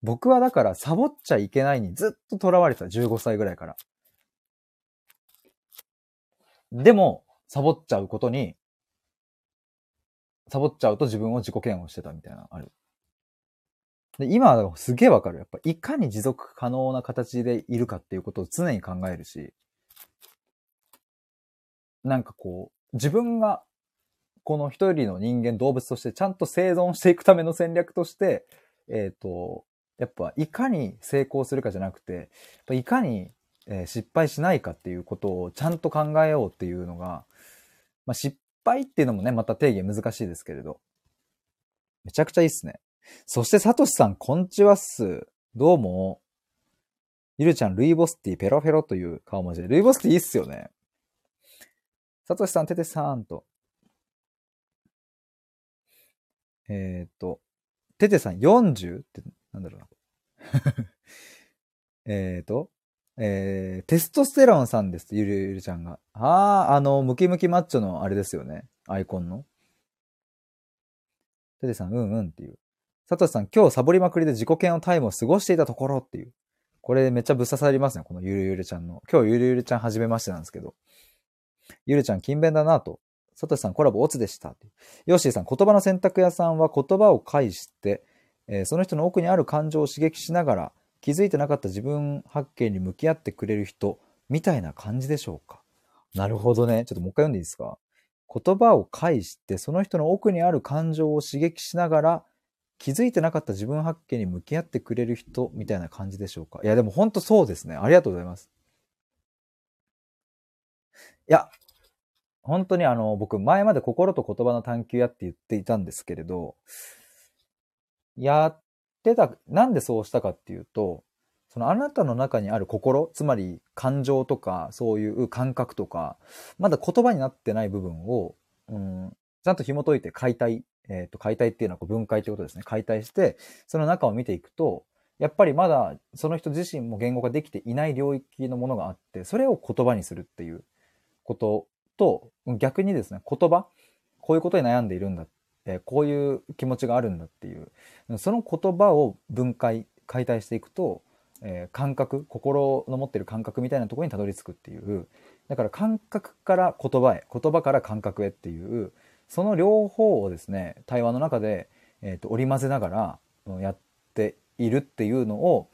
僕はだからサボっちゃいけないにずっと囚われた。15歳ぐらいから。でも、サボっちゃうことに、サボっちゃうと自分を自己嫌悪してたみたいなある。で今はすげえわかる。やっぱいかに持続可能な形でいるかっていうことを常に考えるし、なんかこう、自分がこの一人の人間、動物としてちゃんと生存していくための戦略として、えっ、と、やっぱいかに成功するかじゃなくて、いかに、えー失敗しないかっていうことをちゃんと考えようっていうのが、まあ、失敗っていうのもね、また定義難しいですけれど、めちゃくちゃいいっすね。そして、サトシさん、こんちはっす。どうも。ゆるちゃん、ルイボスティーペロペロという顔文字で。ルイボスティーいいっすよね。サトシさん、テテさんと。えっ、と、テテさん 40? って、なんだろうな。えっと、えー、テストステロンさんです。ゆるゆるちゃんが。ああ、あの、ムキムキマッチョのあれですよね。アイコンの。テテさん、うんうんっていう。サトシさん、今日サボりまくりで自己嫌悪タイムを過ごしていたところっていう。これめっちゃぶっ刺さりますね。このゆるゆるちゃんの。今日ゆるゆるちゃんはじめましてなんですけど。ゆるちゃん、勤勉だなと。サトシさん、コラボオツでした。ヨッシーさん、言葉の選択屋さんは言葉を介して、えーその人の奥にある感情を刺激しながら、気づいてなかった自分発見に向き合ってくれる人、みたいな感じでしょうか？なるほどね。ちょっともう一回読んでいいですか？言葉を介して、その人の奥にある感情を刺激しながら、気づいてなかった自分発見に向き合ってくれる人、みたいな感じでしょうか？いや、でも本当そうですね。ありがとうございます。や、本当にあの、僕、前まで心と言葉の探求やって言っていたんですけれど、やってた、なんでそうしたかっていうと、そのあなたの中にある心、つまり感情とか、そういう感覚とか、まだ言葉になってない部分を、うん、ちゃんと紐解いて解体、えっ、ー、と、解体っていうのはこう分解ってことですね。解体して、その中を見ていくと、やっぱりまだその人自身も言語化できていない領域のものがあって、それを言葉にするっていうことと、逆にですね、言葉、こういうことに悩んでいるんだ、えこういう気持ちがあるんだっていう、その言葉を分解、解体していくと、え、感覚、心の持ってる感覚みたいなところにたどり着くっていう、だから感覚から言葉へ、言葉から感覚へっていう、その両方をですね、対話の中で、えーと、織り交ぜながらやっているっていうのを、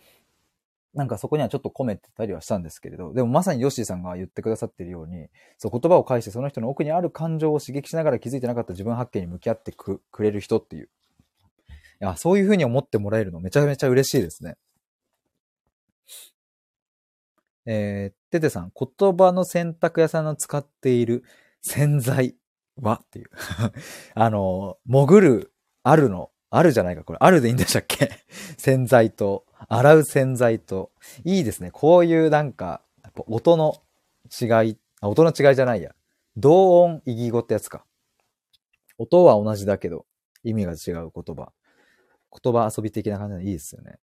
なんかそこにはちょっと込めてたりはしたんですけれど、でもまさにヨッシーさんが言ってくださっているように、そう言葉を介してその人の奥にある感情を刺激しながら気づいてなかった自分発見に向き合ってくれる人っていう。いや、そういうふうに思ってもらえるのめちゃめちゃ嬉しいですね。えー、ててさん、言葉の洗濯屋さんの使っている 洗剤は？っていうあの、潜る、あるの、あるじゃないか、これ。あるでいいんでしたっけ？洗剤と、洗う洗剤と。いいですね。こういうなんか、やっぱ音の違い、あ、音の違いじゃないや。同音異義語ってやつか。音は同じだけど、意味が違う言葉。言葉遊び的な感じでいいですよね。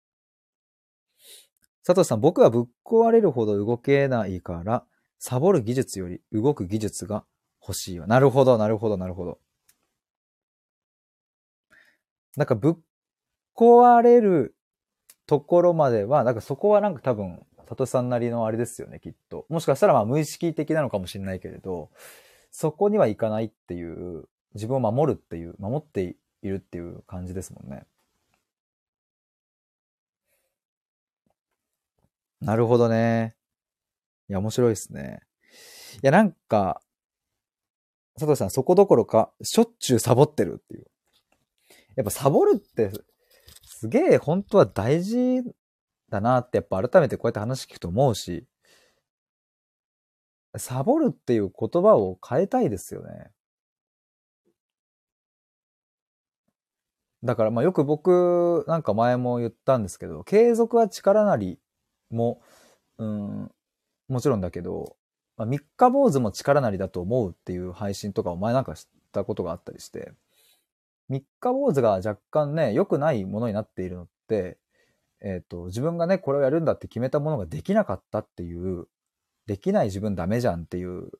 佐藤さん、僕はぶっ壊れるほど動けないから、サボる技術より動く技術が欲しいわ。なるほど、なるほど、なるほど。なんかぶっ壊れるところまでは、なんかそこはなんか多分、佐藤さんなりのあれですよね、きっと。もしかしたらまあ無意識的なのかもしれないけれど、そこにはいかないっていう、自分を守るっていう、守っているっていう感じですもんね。なるほどね。いや、面白いですね。いや、なんか、佐藤さん、そこどころか、しょっちゅうサボってるっていう。やっぱサボるって、すげえ本当は大事だなって、やっぱ改めてこうやって話聞くと思うし、サボるっていう言葉を変えたいですよね。だからまあよく僕なんか前も言ったんですけど、継続は力なりも、うん、もちろんだけど、まあ、三日坊主も力なりだと思うっていう配信とかを前なんか知ったことがあったりして、三日坊主が若干ね、良くないものになっているのって、えっ、ー、と、自分がね、これをやるんだって決めたものができなかったっていう、できない自分ダメじゃんっていう、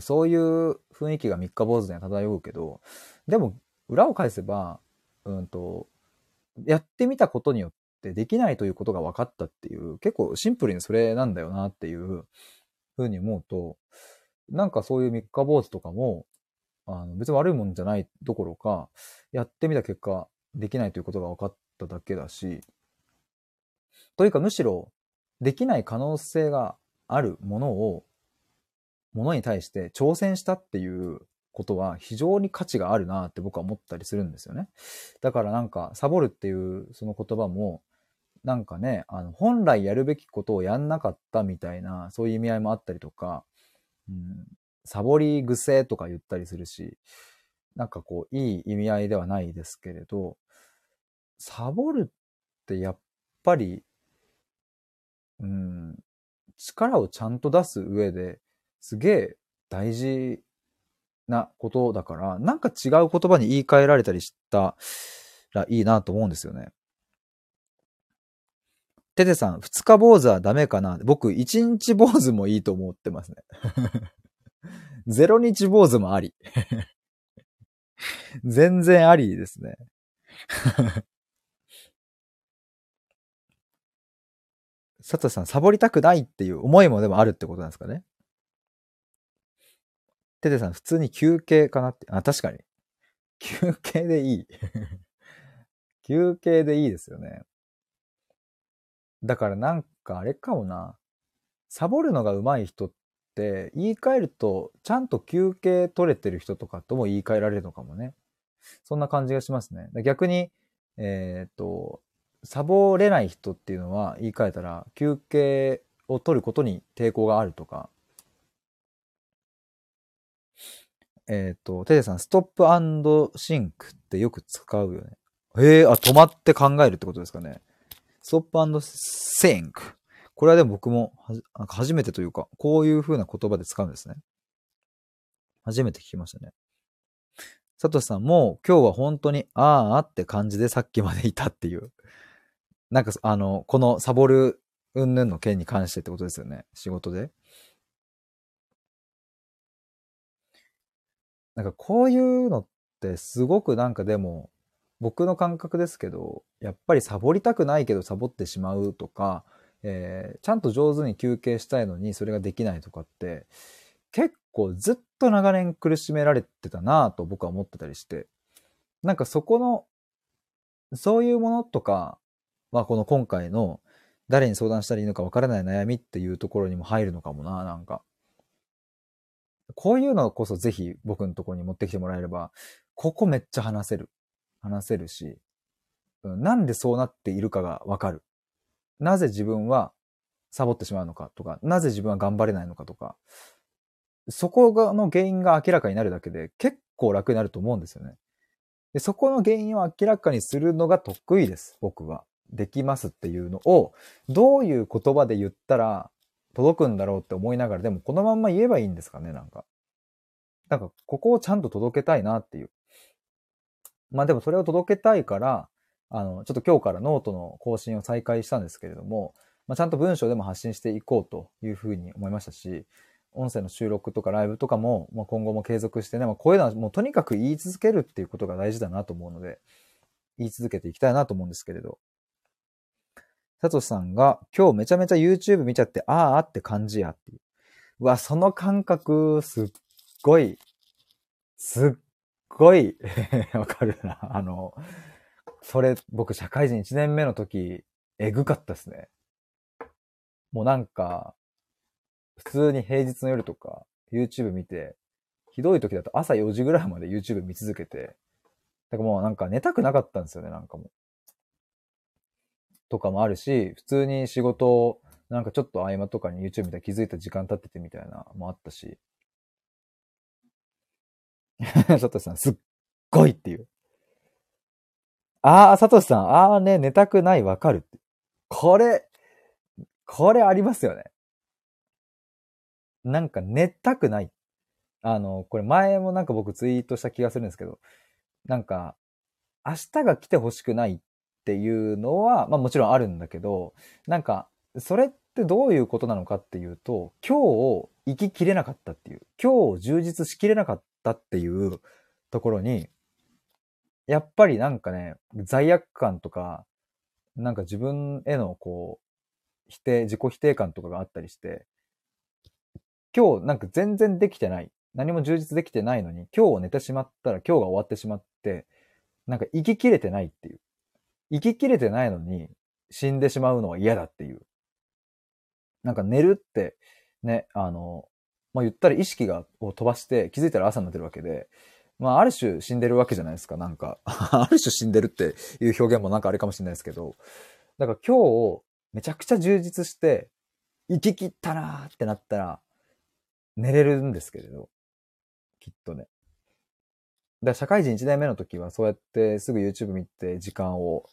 そういう雰囲気が三日坊主には漂うけど、でも、裏を返せば、うんと、やってみたことによってできないということが分かったっていう、結構シンプルにそれなんだよなっていうふうに思うと、なんかそういう三日坊主とかも、あの別に悪いもんじゃないどころか、やってみた結果、できないということが分かっただけだし、というかむしろ、できない可能性があるものを、ものに対して挑戦したっていうことは非常に価値があるなって僕は思ったりするんですよね。だからなんか、サボるっていうその言葉も、なんかね、あの、本来やるべきことをやんなかったみたいな、そういう意味合いもあったりとか、うん、サボり癖とか言ったりするし、なんかこう、いい意味合いではないですけれど、サボるってやっぱり、うん、力をちゃんと出す上ですげえ大事なことだから、なんか違う言葉に言い換えられたりしたらいいなと思うんですよね。テテさん、二日坊主はダメかな？僕、一日坊主もいいと思ってますね。ゼロ日坊主もあり。全然ありですね。佐藤さん、サボりたくないっていう思いもでもあるってことなんですかね。テテさん、普通に休憩かなって。あ、確かに。休憩でいい。休憩でいいですよね。だからなんかあれかもな。サボるのが上手い人っって言い換えるとちゃんと休憩取れてる人とかとも言い換えられるのかもね。そんな感じがしますね。逆に、えっ、と、サボれない人っていうのは言い換えたら休憩を取ることに抵抗があるとか、えっ、と、テテさん、 stop think ってよく使うよね。へえ、あ、止まって考えるってことですかね。 Stop think。これはでも僕も、なんか初めてというか、こういう風な言葉で使うんですね。初めて聞きましたね。サトシさんも今日は本当にあーあって感じでさっきまでいたっていう。なんか、あの、このサボる云々の件に関してってことですよね。仕事で。なんかこういうのってすごくなんかでも僕の感覚ですけど、やっぱりサボりたくないけどサボってしまうとか、えー、ちゃんと上手に休憩したいのにそれができないとかって結構ずっと長年苦しめられてたなぁと僕は思ってたりして、なんかそこの、そういうものとか、まあこの今回の誰に相談したらいいのかわからない悩みっていうところにも入るのかもな、なんか。こういうのこそぜひ僕のところに持ってきてもらえれば、ここめっちゃ話せる。話せるし、なんでそうなっているかがわかる。なぜ自分はサボってしまうのかとか、なぜ自分は頑張れないのかとか、そこがの原因が明らかになるだけで結構楽になると思うんですよね。でそこの原因を明らかにするのが得意です、僕は。できますっていうのを、どういう言葉で言ったら届くんだろうって思いながら、でもこのまんま言えばいいんですかね、なんか。なんか、ここをちゃんと届けたいなっていう。まあでもそれを届けたいから、あの、ちょっと今日からノートの更新を再開したんですけれども、まあ、ちゃんと文章でも発信していこうというふうに思いましたし、音声の収録とかライブとかも、まあ、今後も継続してね、まあ、こういうのはもうとにかく言い続けるっていうことが大事だなと思うので、言い続けていきたいなと思うんですけれど。サトシさんが、今日めちゃめちゃ YouTube 見ちゃって、あーあって感じやっていう。うわ、その感覚、すっごい、すっごい わかるな。あの、それ、僕、社会人1年目の時、えぐかったですね。もうなんか、普通に平日の夜とか YouTube 見て、ひどい時だと朝4時ぐらいまで YouTube 見続けて、だからもうなんか寝たくなかったんですよね、なんかもう。とかもあるし、普通に仕事、なんかちょっと合間とかに YouTube 見たら気づいた時間経っててみたいなもあったし。サトシさ、すっごいっていう。ああ、サトシさん、ああね、寝たくない、わかる。これ、これありますよね。なんか寝たくない。あの、これ前もなんか僕ツイートした気がするんですけど、なんか、明日が来てほしくないっていうのは、まあもちろんあるんだけど、なんか、それってどういうことなのかっていうと、今日を生ききれなかったっていう、今日を充実しきれなかったっていうところに、やっぱりなんかね、罪悪感とか、なんか自分へのこう、否定、自己否定感とかがあったりして、今日なんか全然できてない。何も充実できてないのに、今日を寝てしまったら今日が終わってしまって、なんか生ききれてないっていう。生ききれてないのに死んでしまうのは嫌だっていう。なんか寝るって、ね、あの、まあ、言ったら意識が、を飛ばして気づいたら朝になってるわけで、まあ、ある種死んでるわけじゃないですか、なんか。ある種死んでるっていう表現もなんかあれかもしれないですけど、だから今日、めちゃくちゃ充実して、生き切ったなーってなったら、寝れるんですけれど、きっとね。だ社会人1年目の時はそうやってすぐ YouTube 見て時間を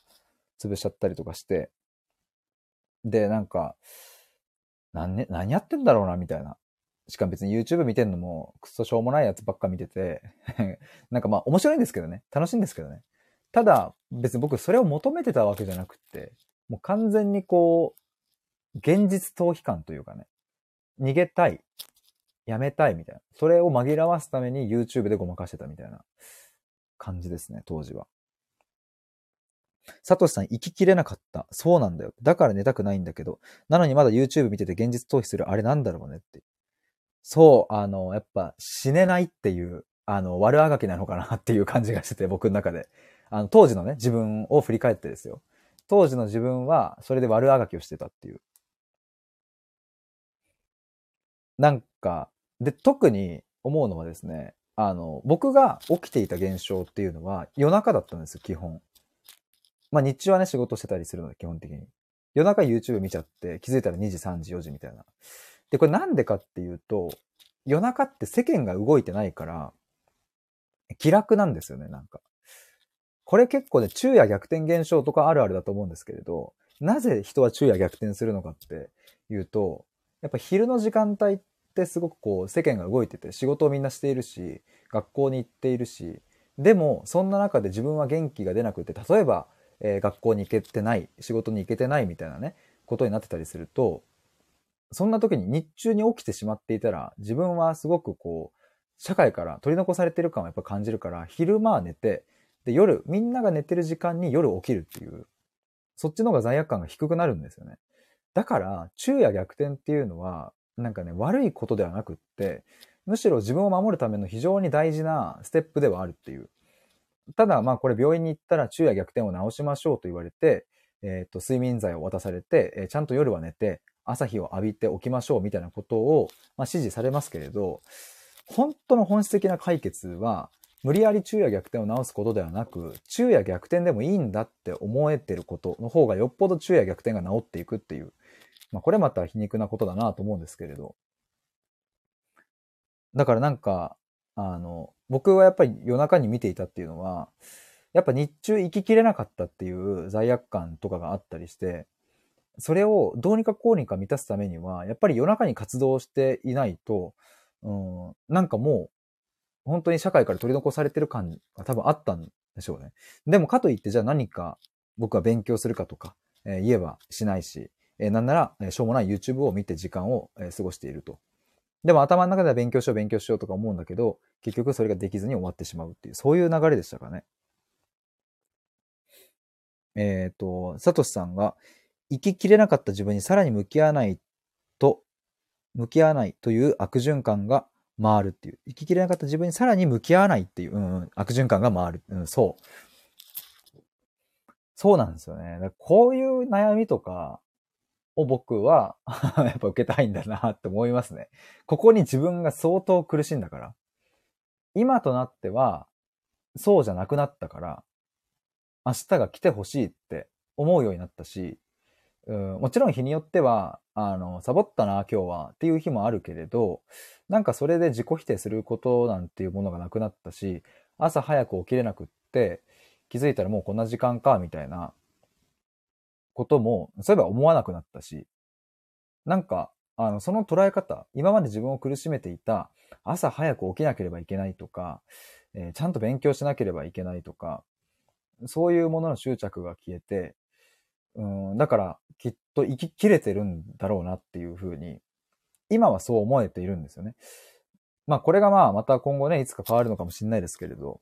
潰しちゃったりとかして、で、なんか、何、ね、何やってんだろうな、みたいな。しかも別に YouTube 見てんのも、くっそしょうもないやつばっか見てて なんかまあ面白いんですけどね。楽しいんですけどね。ただ、別に僕それを求めてたわけじゃなくって、もう完全にこう、現実逃避感というかね、逃げたい。やめたいみたいな。それを紛らわすために YouTube でごまかしてたみたいな感じですね、当時は。サトシさん、生ききれなかった。そうなんだよ。だから寝たくないんだけど。なのにまだ YouTube 見てて現実逃避するあれなんだろうねって。そう、あの、やっぱ死ねないっていう、あの、悪あがきなのかなっていう感じがしてて、僕の中で。あの、当時のね、自分を振り返ってですよ。当時の自分は、それで悪あがきをしてたっていう。なんか、で、特に思うのはですね、あの、僕が起きていた現象っていうのは夜中だったんですよ、基本。まあ日中はね、仕事してたりするので、基本的に。夜中 YouTube 見ちゃって、気づいたら2時、3時、4時みたいな。で、これなんでかっていうと、夜中って世間が動いてないから、気楽なんですよね、なんか。これ結構ね、昼夜逆転現象とかあるあるだと思うんですけれど、なぜ人は昼夜逆転するのかっていうと、やっぱ昼の時間帯ってすごくこう世間が動いてて仕事をみんなしているし、学校に行っているし、でもそんな中で自分は元気が出なくて、例えば、えー、学校に行けてない、仕事に行けてないみたいなね、ことになってたりすると、そんな時に日中に起きてしまっていたら、自分はすごくこう、社会から取り残されてる感をやっぱ感じるから、昼間は寝て、で、夜、みんなが寝てる時間に夜起きるっていう、そっちの方が罪悪感が低くなるんですよね。だから、昼夜逆転っていうのは、なんかね、悪いことではなくって、むしろ自分を守るための非常に大事なステップではあるっていう。ただ、まあこれ病院に行ったら昼夜逆転を治しましょうと言われて、えっ、ー、と、睡眠剤を渡されて、えー、ちゃんと夜は寝て、朝日を浴びておきましょうみたいなことを、まあ、指示されますけれど、本当の本質的な解決は、無理やり昼夜逆転を直すことではなく、昼夜逆転でもいいんだって思えてることの方がよっぽど昼夜逆転が治っていくっていう、まあこれまた皮肉なことだなと思うんですけれど。だからなんか、あの、僕はやっぱり夜中に見ていたっていうのは、やっぱ日中生ききれなかったっていう罪悪感とかがあったりして、それをどうにかこうにか満たすためには、やっぱり夜中に活動していないと、うん、なんかもう、本当に社会から取り残されてる感が多分あったんでしょうね。でもかといって、じゃあ何か僕は勉強するかとか、えー、言えばしないし、えー、なんなら、えー、しょうもない YouTube を見て時間を、えー、過ごしていると。でも頭の中では勉強しよう勉強しようとか思うんだけど、結局それができずに終わってしまうっていう、そういう流れでしたかね。えっ、ー、と、サトシさんが、生ききれなかった自分にさらに向き合わないと、向き合わないという悪循環が回るっていう。生ききれなかった自分にさらに向き合わないっていう、うん、悪循環が回る。うん、そう。そうなんですよね。こういう悩みとかを僕は やっぱ受けたいんだなって思いますね。ここに自分が相当苦しいんだから。今となっては、そうじゃなくなったから、明日が来てほしいって思うようになったし、うん、もちろん日によっては、あの、サボったな、今日はっていう日もあるけれど、なんかそれで自己否定することなんていうものがなくなったし、朝早く起きれなくって、気づいたらもうこんな時間か、みたいなことも、そういえば思わなくなったし、なんか、あの、その捉え方、今まで自分を苦しめていた、朝早く起きなければいけないとか、えー、ちゃんと勉強しなければいけないとか、そういうものの執着が消えて、うん、だからきっと生ききれてるんだろうなっていうふうに、今はそう思えているんですよね。まあこれがまあまた今後ね、いつか変わるのかもしれないですけれど、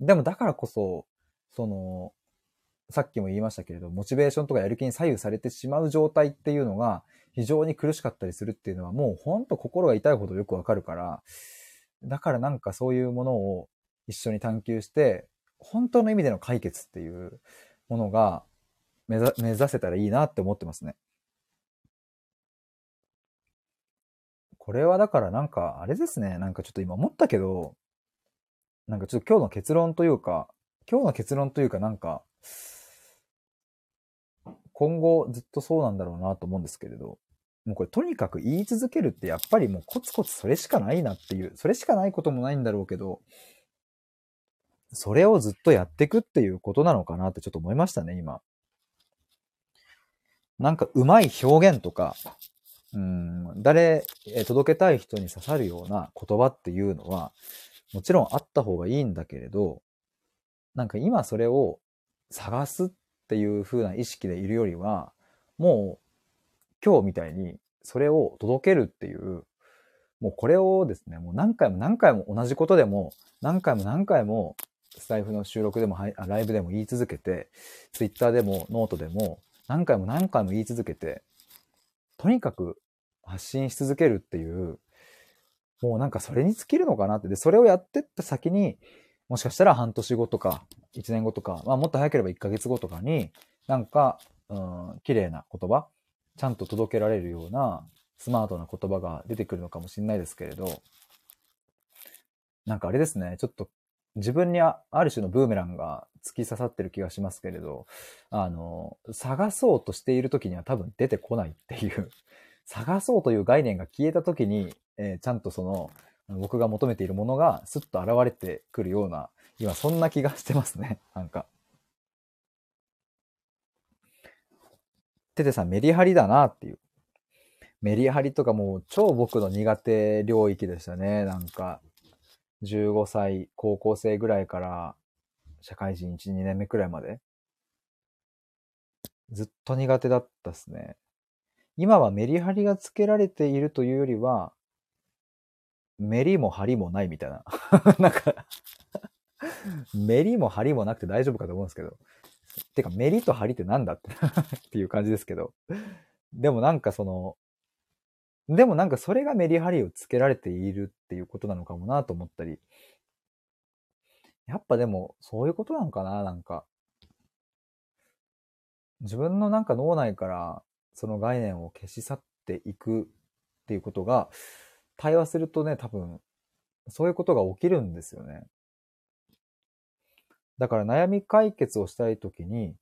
でもだからこそ、その、さっきも言いましたけれど、モチベーションとかやる気に左右されてしまう状態っていうのが非常に苦しかったりするっていうのはもうほんと心が痛いほどよくわかるから、だからなんかそういうものを一緒に探求して、本当の意味での解決っていうものが目指せたらいいなって思ってますね。これはだからなんか、あれですね。なんかちょっと今思ったけど、なんかちょっと今日の結論というか、今日の結論というかなんか、今後ずっとそうなんだろうなと思うんですけれど、もうこれとにかく言い続けるってやっぱりもうコツコツそれしかないなっていう、それしかないこともないんだろうけど、それをずっとやっていくっていうことなのかなってちょっと思いましたね、今。なんかうまい表現とか、うん、誰、届けたい人に刺さるような言葉っていうのは、もちろんあった方がいいんだけれど、なんか今それを探すっていう風な意識でいるよりは、もう今日みたいにそれを届けるっていう、もうこれをですね、もう何回も何回も同じことでも、何回も何回もスタイフの収録でも、ライブでも言い続けて、ツイッターでもノートでも何回も何回も言い続けて、とにかく発信し続けるっていう、もうなんかそれに尽きるのかなって。で、それをやってった先に、もしかしたら半年後とか、1年後とか、まあもっと早ければ1ヶ月後とかに、なんか、うん、綺麗な言葉、ちゃんと届けられるようなスマートな言葉が出てくるのかもしれないですけれど、なんかあれですね、ちょっと自分にある種のブーメランが突き刺さってる気がしますけれど、あの、探そうとしている時には多分出てこないっていう、探そうという概念が消えた時に、えー、ちゃんとその僕が求めているものがスッと現れてくるような、今そんな気がしてますね。なんか。ててさんメリハリだなっていう。メリハリとかもう超僕の苦手領域でしたね。なんか、15歳、高校生ぐらいから社会人1、2年目くらいまで。ずっと苦手だったっすね。今はメリハリがつけられているというよりは、メリもハリもないみたいな。なんかメリもハリもなくて大丈夫かと思うんですけど。てか、メリとハリってなんだって っていう感じですけど。でもなんかその、でもなんかそれがメリハリをつけられているっていうことなのかもなと思ったり。やっぱでも、そういうことなのかななんか。自分のなんか脳内からその概念を消し去っていくっていうことが、対話するとね、多分、そういうことが起きるんですよね。だから悩み解決をしたいときに、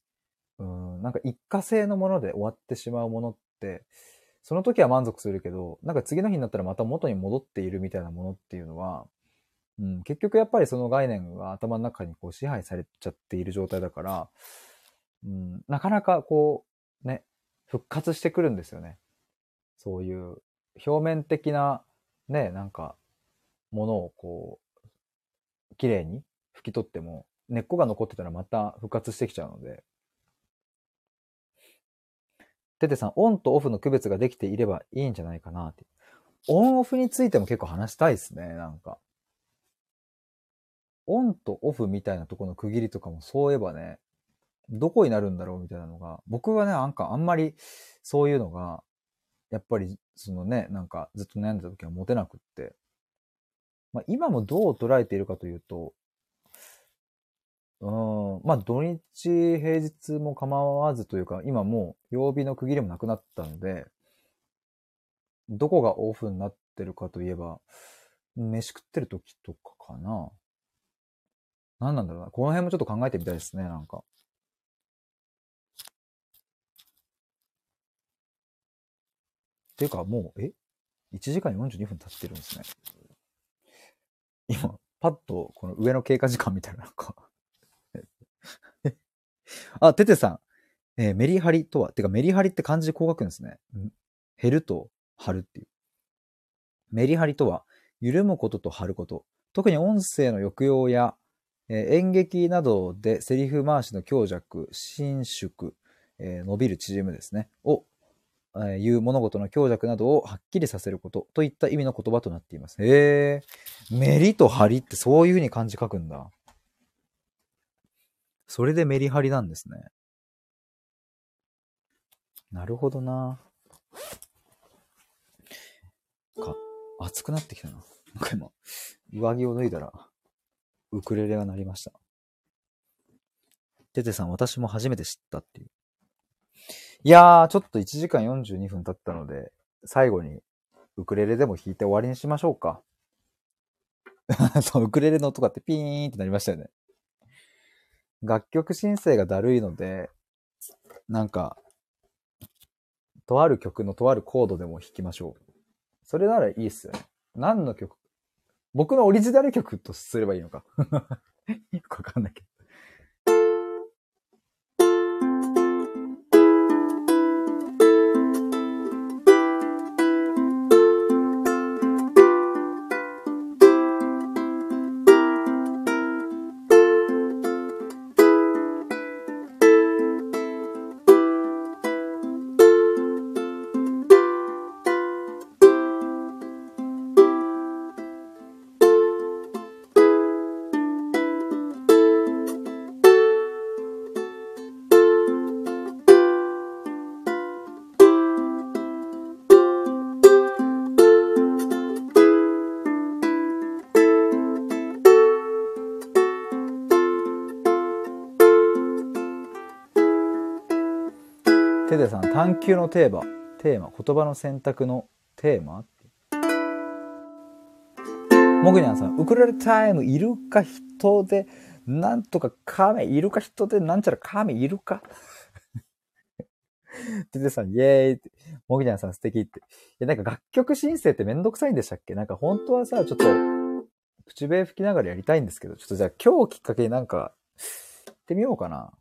うん、なんか一過性のもので終わってしまうものって、その時は満足するけど、なんか次の日になったらまた元に戻っているみたいなものっていうのは、うん、結局やっぱりその概念が頭の中にこう支配されちゃっている状態だから、うん、なかなかこう、ね、復活してくるんですよね。そういう表面的なね、なんか、ものをこう、綺麗に拭き取っても、根っこが残ってたらまた復活してきちゃうので。ててさん、オンとオフの区別ができていればいいんじゃないかなって。オンオフについても結構話したいですね、なんか。オンとオフみたいなとこの区切りとかもそういえばね、どこになるんだろうみたいなのが、僕はね、なんかあんまりそういうのが、やっぱりそのね、なんかずっと悩んでた時は持てなくって。まあ今もどう捉えているかというと、うん、まあ土日平日も構わずというか、今もう曜日の区切りもなくなったので、どこがオフになってるかといえば、飯食ってる時とかかな。何なんだろうな。この辺もちょっと考えてみたいですね、なんか。ていうかもう、え ?1 時間42分経ってるんですね。今、パッとこの上の経過時間みたいな、なんかあ、ててさん。えー、メリハリとは、てかメリハリって漢字でこう書くんですね。減ると貼るっていう。メリハリとは、緩むことと貼ること。特に音声の抑揚や、えー、演劇などでセリフ回しの強弱、伸縮、えー、伸びる縮むですね。をえいう物事の強弱などをはっきりさせることといった意味の言葉となっています。へえ。メリとハリってそういう風に漢字書くんだ。それでメリハリなんですね。なるほどな。か、暑くなってきたな。なんか今、上着を脱いだら、ウクレレが鳴りました。テテさん、私も初めて知ったっていう。いやー、ちょっと1時間42分経ったので、最後にウクレレでも弾いて終わりにしましょうか。ウクレレの音がってピーンってなりましたよね。楽曲申請がだるいので、なんか、とある曲のとあるコードでも弾きましょう。それならいいっすよね。何の曲僕のオリジナル曲とすればいいのか。よくわかんないけど。デさん、探求のテーマ、テーマ、言葉の選択のテーマ？モグニャンさん、ウクレレタイム、いるか人で、なんとか亀、いるか人で、なんちゃら亀いるか？ててさん、イエーイって、もぎにゃんさん素敵って。いや、なんか楽曲申請ってめんどくさいんでしたっけ？なんか本当はさ、ちょっと、口笛吹きながらやりたいんですけど、ちょっとじゃあ今日きっかけになんか、行ってみようかな。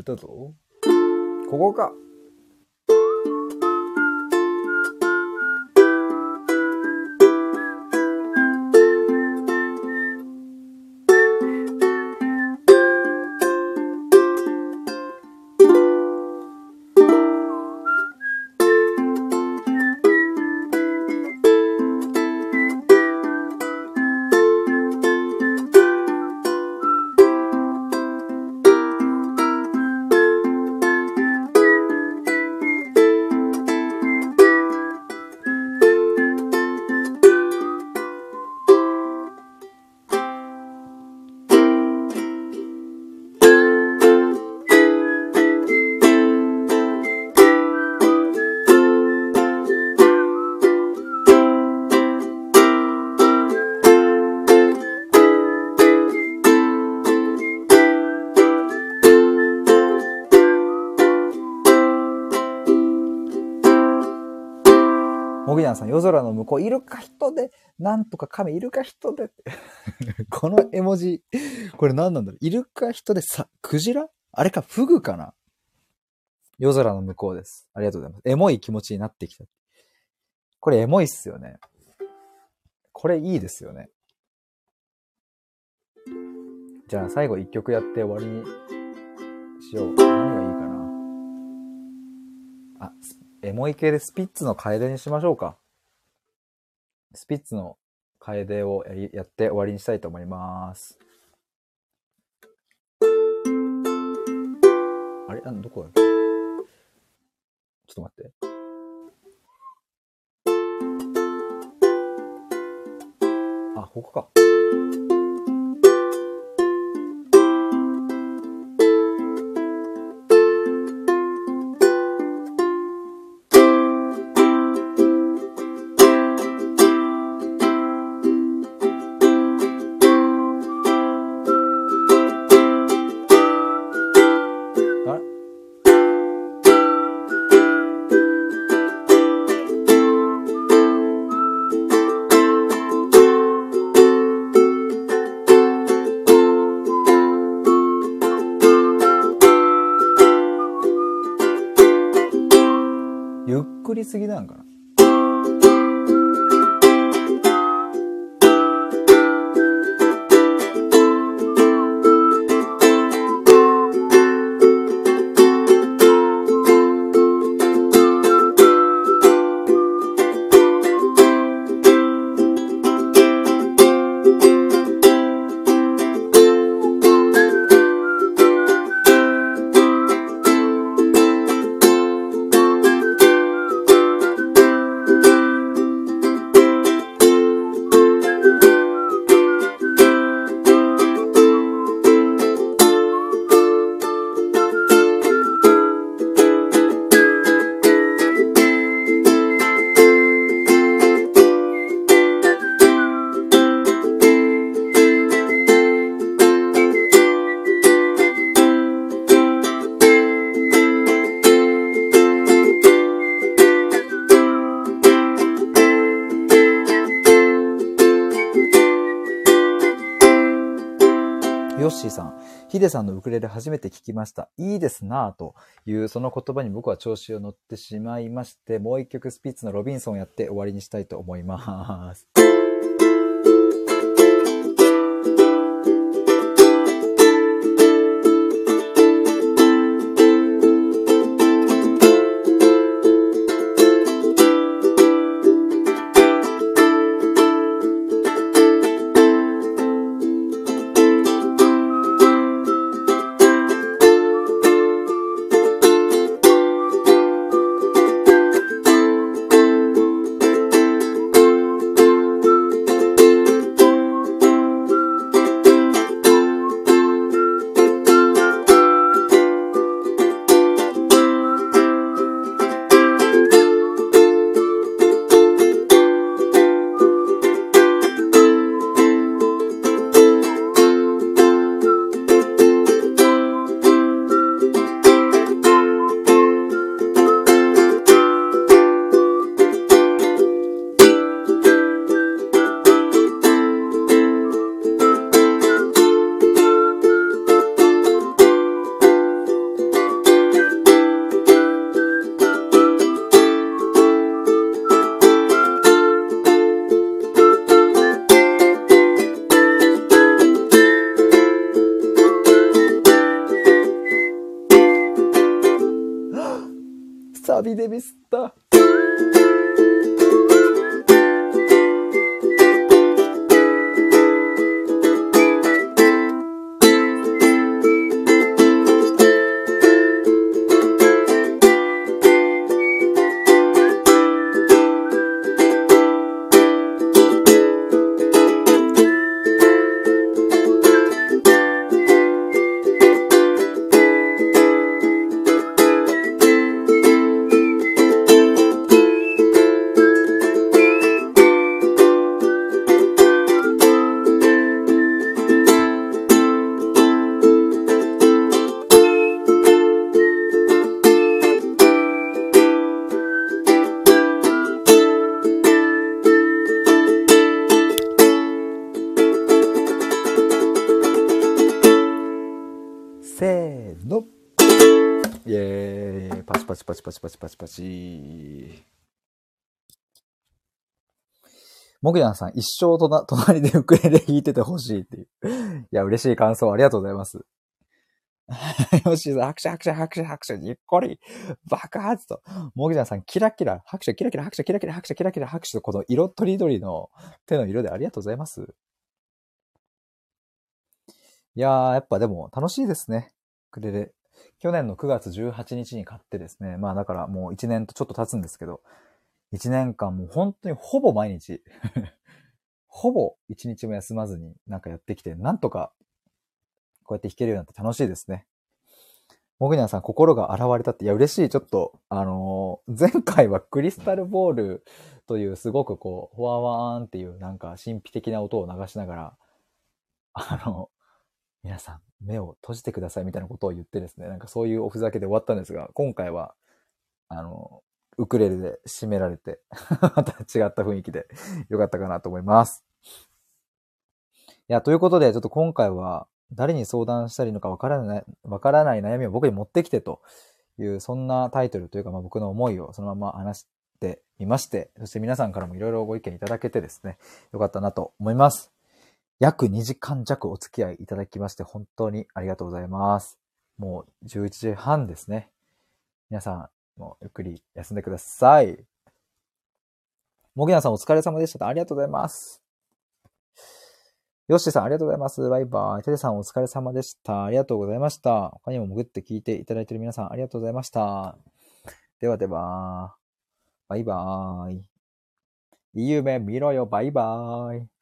れたぞ。ここか。もぎにゃんさん、夜空の向こう、イルカ人で、なんとか亀、イルカ人で。この絵文字、これ何なんだろうイルカ人でさ、クジラ？あれか、フグかな？夜空の向こうです。ありがとうございます。エモい気持ちになってきた。これエモいっすよね。これいいですよね。じゃあ最後一曲やって終わりにしよう。何がいいかな？あ、スエモい系でスピッツの楓にしましょうか。スピッツの楓をやりやって終わりにしたいと思います。あれ？なんどこだっけ？ちょっと待って。あ、ここか。りすぎなんかな。さんのウクレレ初めて聞きました。いいですなぁというその言葉に僕は調子を乗ってしまいまして、もう一曲スピッツのロビンソンやって終わりにしたいと思います。パチパチパチパチパチパチ。もぐやんさん、一生とな、隣でウクレレ弾いててほしいっていう。いや、嬉しい感想ありがとうございます。よしさん、拍手拍手拍手拍手、にっこり、爆発と。もぐやんさん、キラキラ、拍手キラキラ拍手キラキラ拍手キラキラ拍手と、この色とりどりの手の色でありがとうございます。いやー、やっぱでも楽しいですね。ウクレレ。去年の9月18日に買ってですね。まあだからもう1年とちょっと経つんですけど、1年間もう本当にほぼ毎日、ほぼ1日も休まずになんかやってきて、なんとかこうやって弾けるようになって楽しいですね。もぐにゃんさん、心が現れたって、いや、嬉しい。ちょっと、あのー前回はクリスタルボールというすごくこう、フォアワーンっていうなんか神秘的な音を流しながら、あの、皆さん、目を閉じてくださいみたいなことを言ってですね、なんかそういうおふざけで終わったんですが、今回は、あの、ウクレレで締められて、また違った雰囲気でよかったかなと思います。いや、ということで、ちょっと今回は、誰に相談したらいいのかわからない、わからない悩みを僕に持ってきてという、そんなタイトルというか、まあ、僕の思いをそのまま話してみまして、そして皆さんからもいろいろご意見いただけてですね、よかったなと思います。約2時間弱お付き合いいただきまして、本当にありがとうございます。もう11時半ですね。皆さん、もうゆっくり休んでください。もぎなさんお疲れ様でした。ありがとうございます。よしさんありがとうございます。バイバイ。ててさんお疲れ様でした。ありがとうございました。他にも潜って聞いていただいている皆さんありがとうございました。ではでは、バイバーイ。いい夢見ろよ、バイバーイ。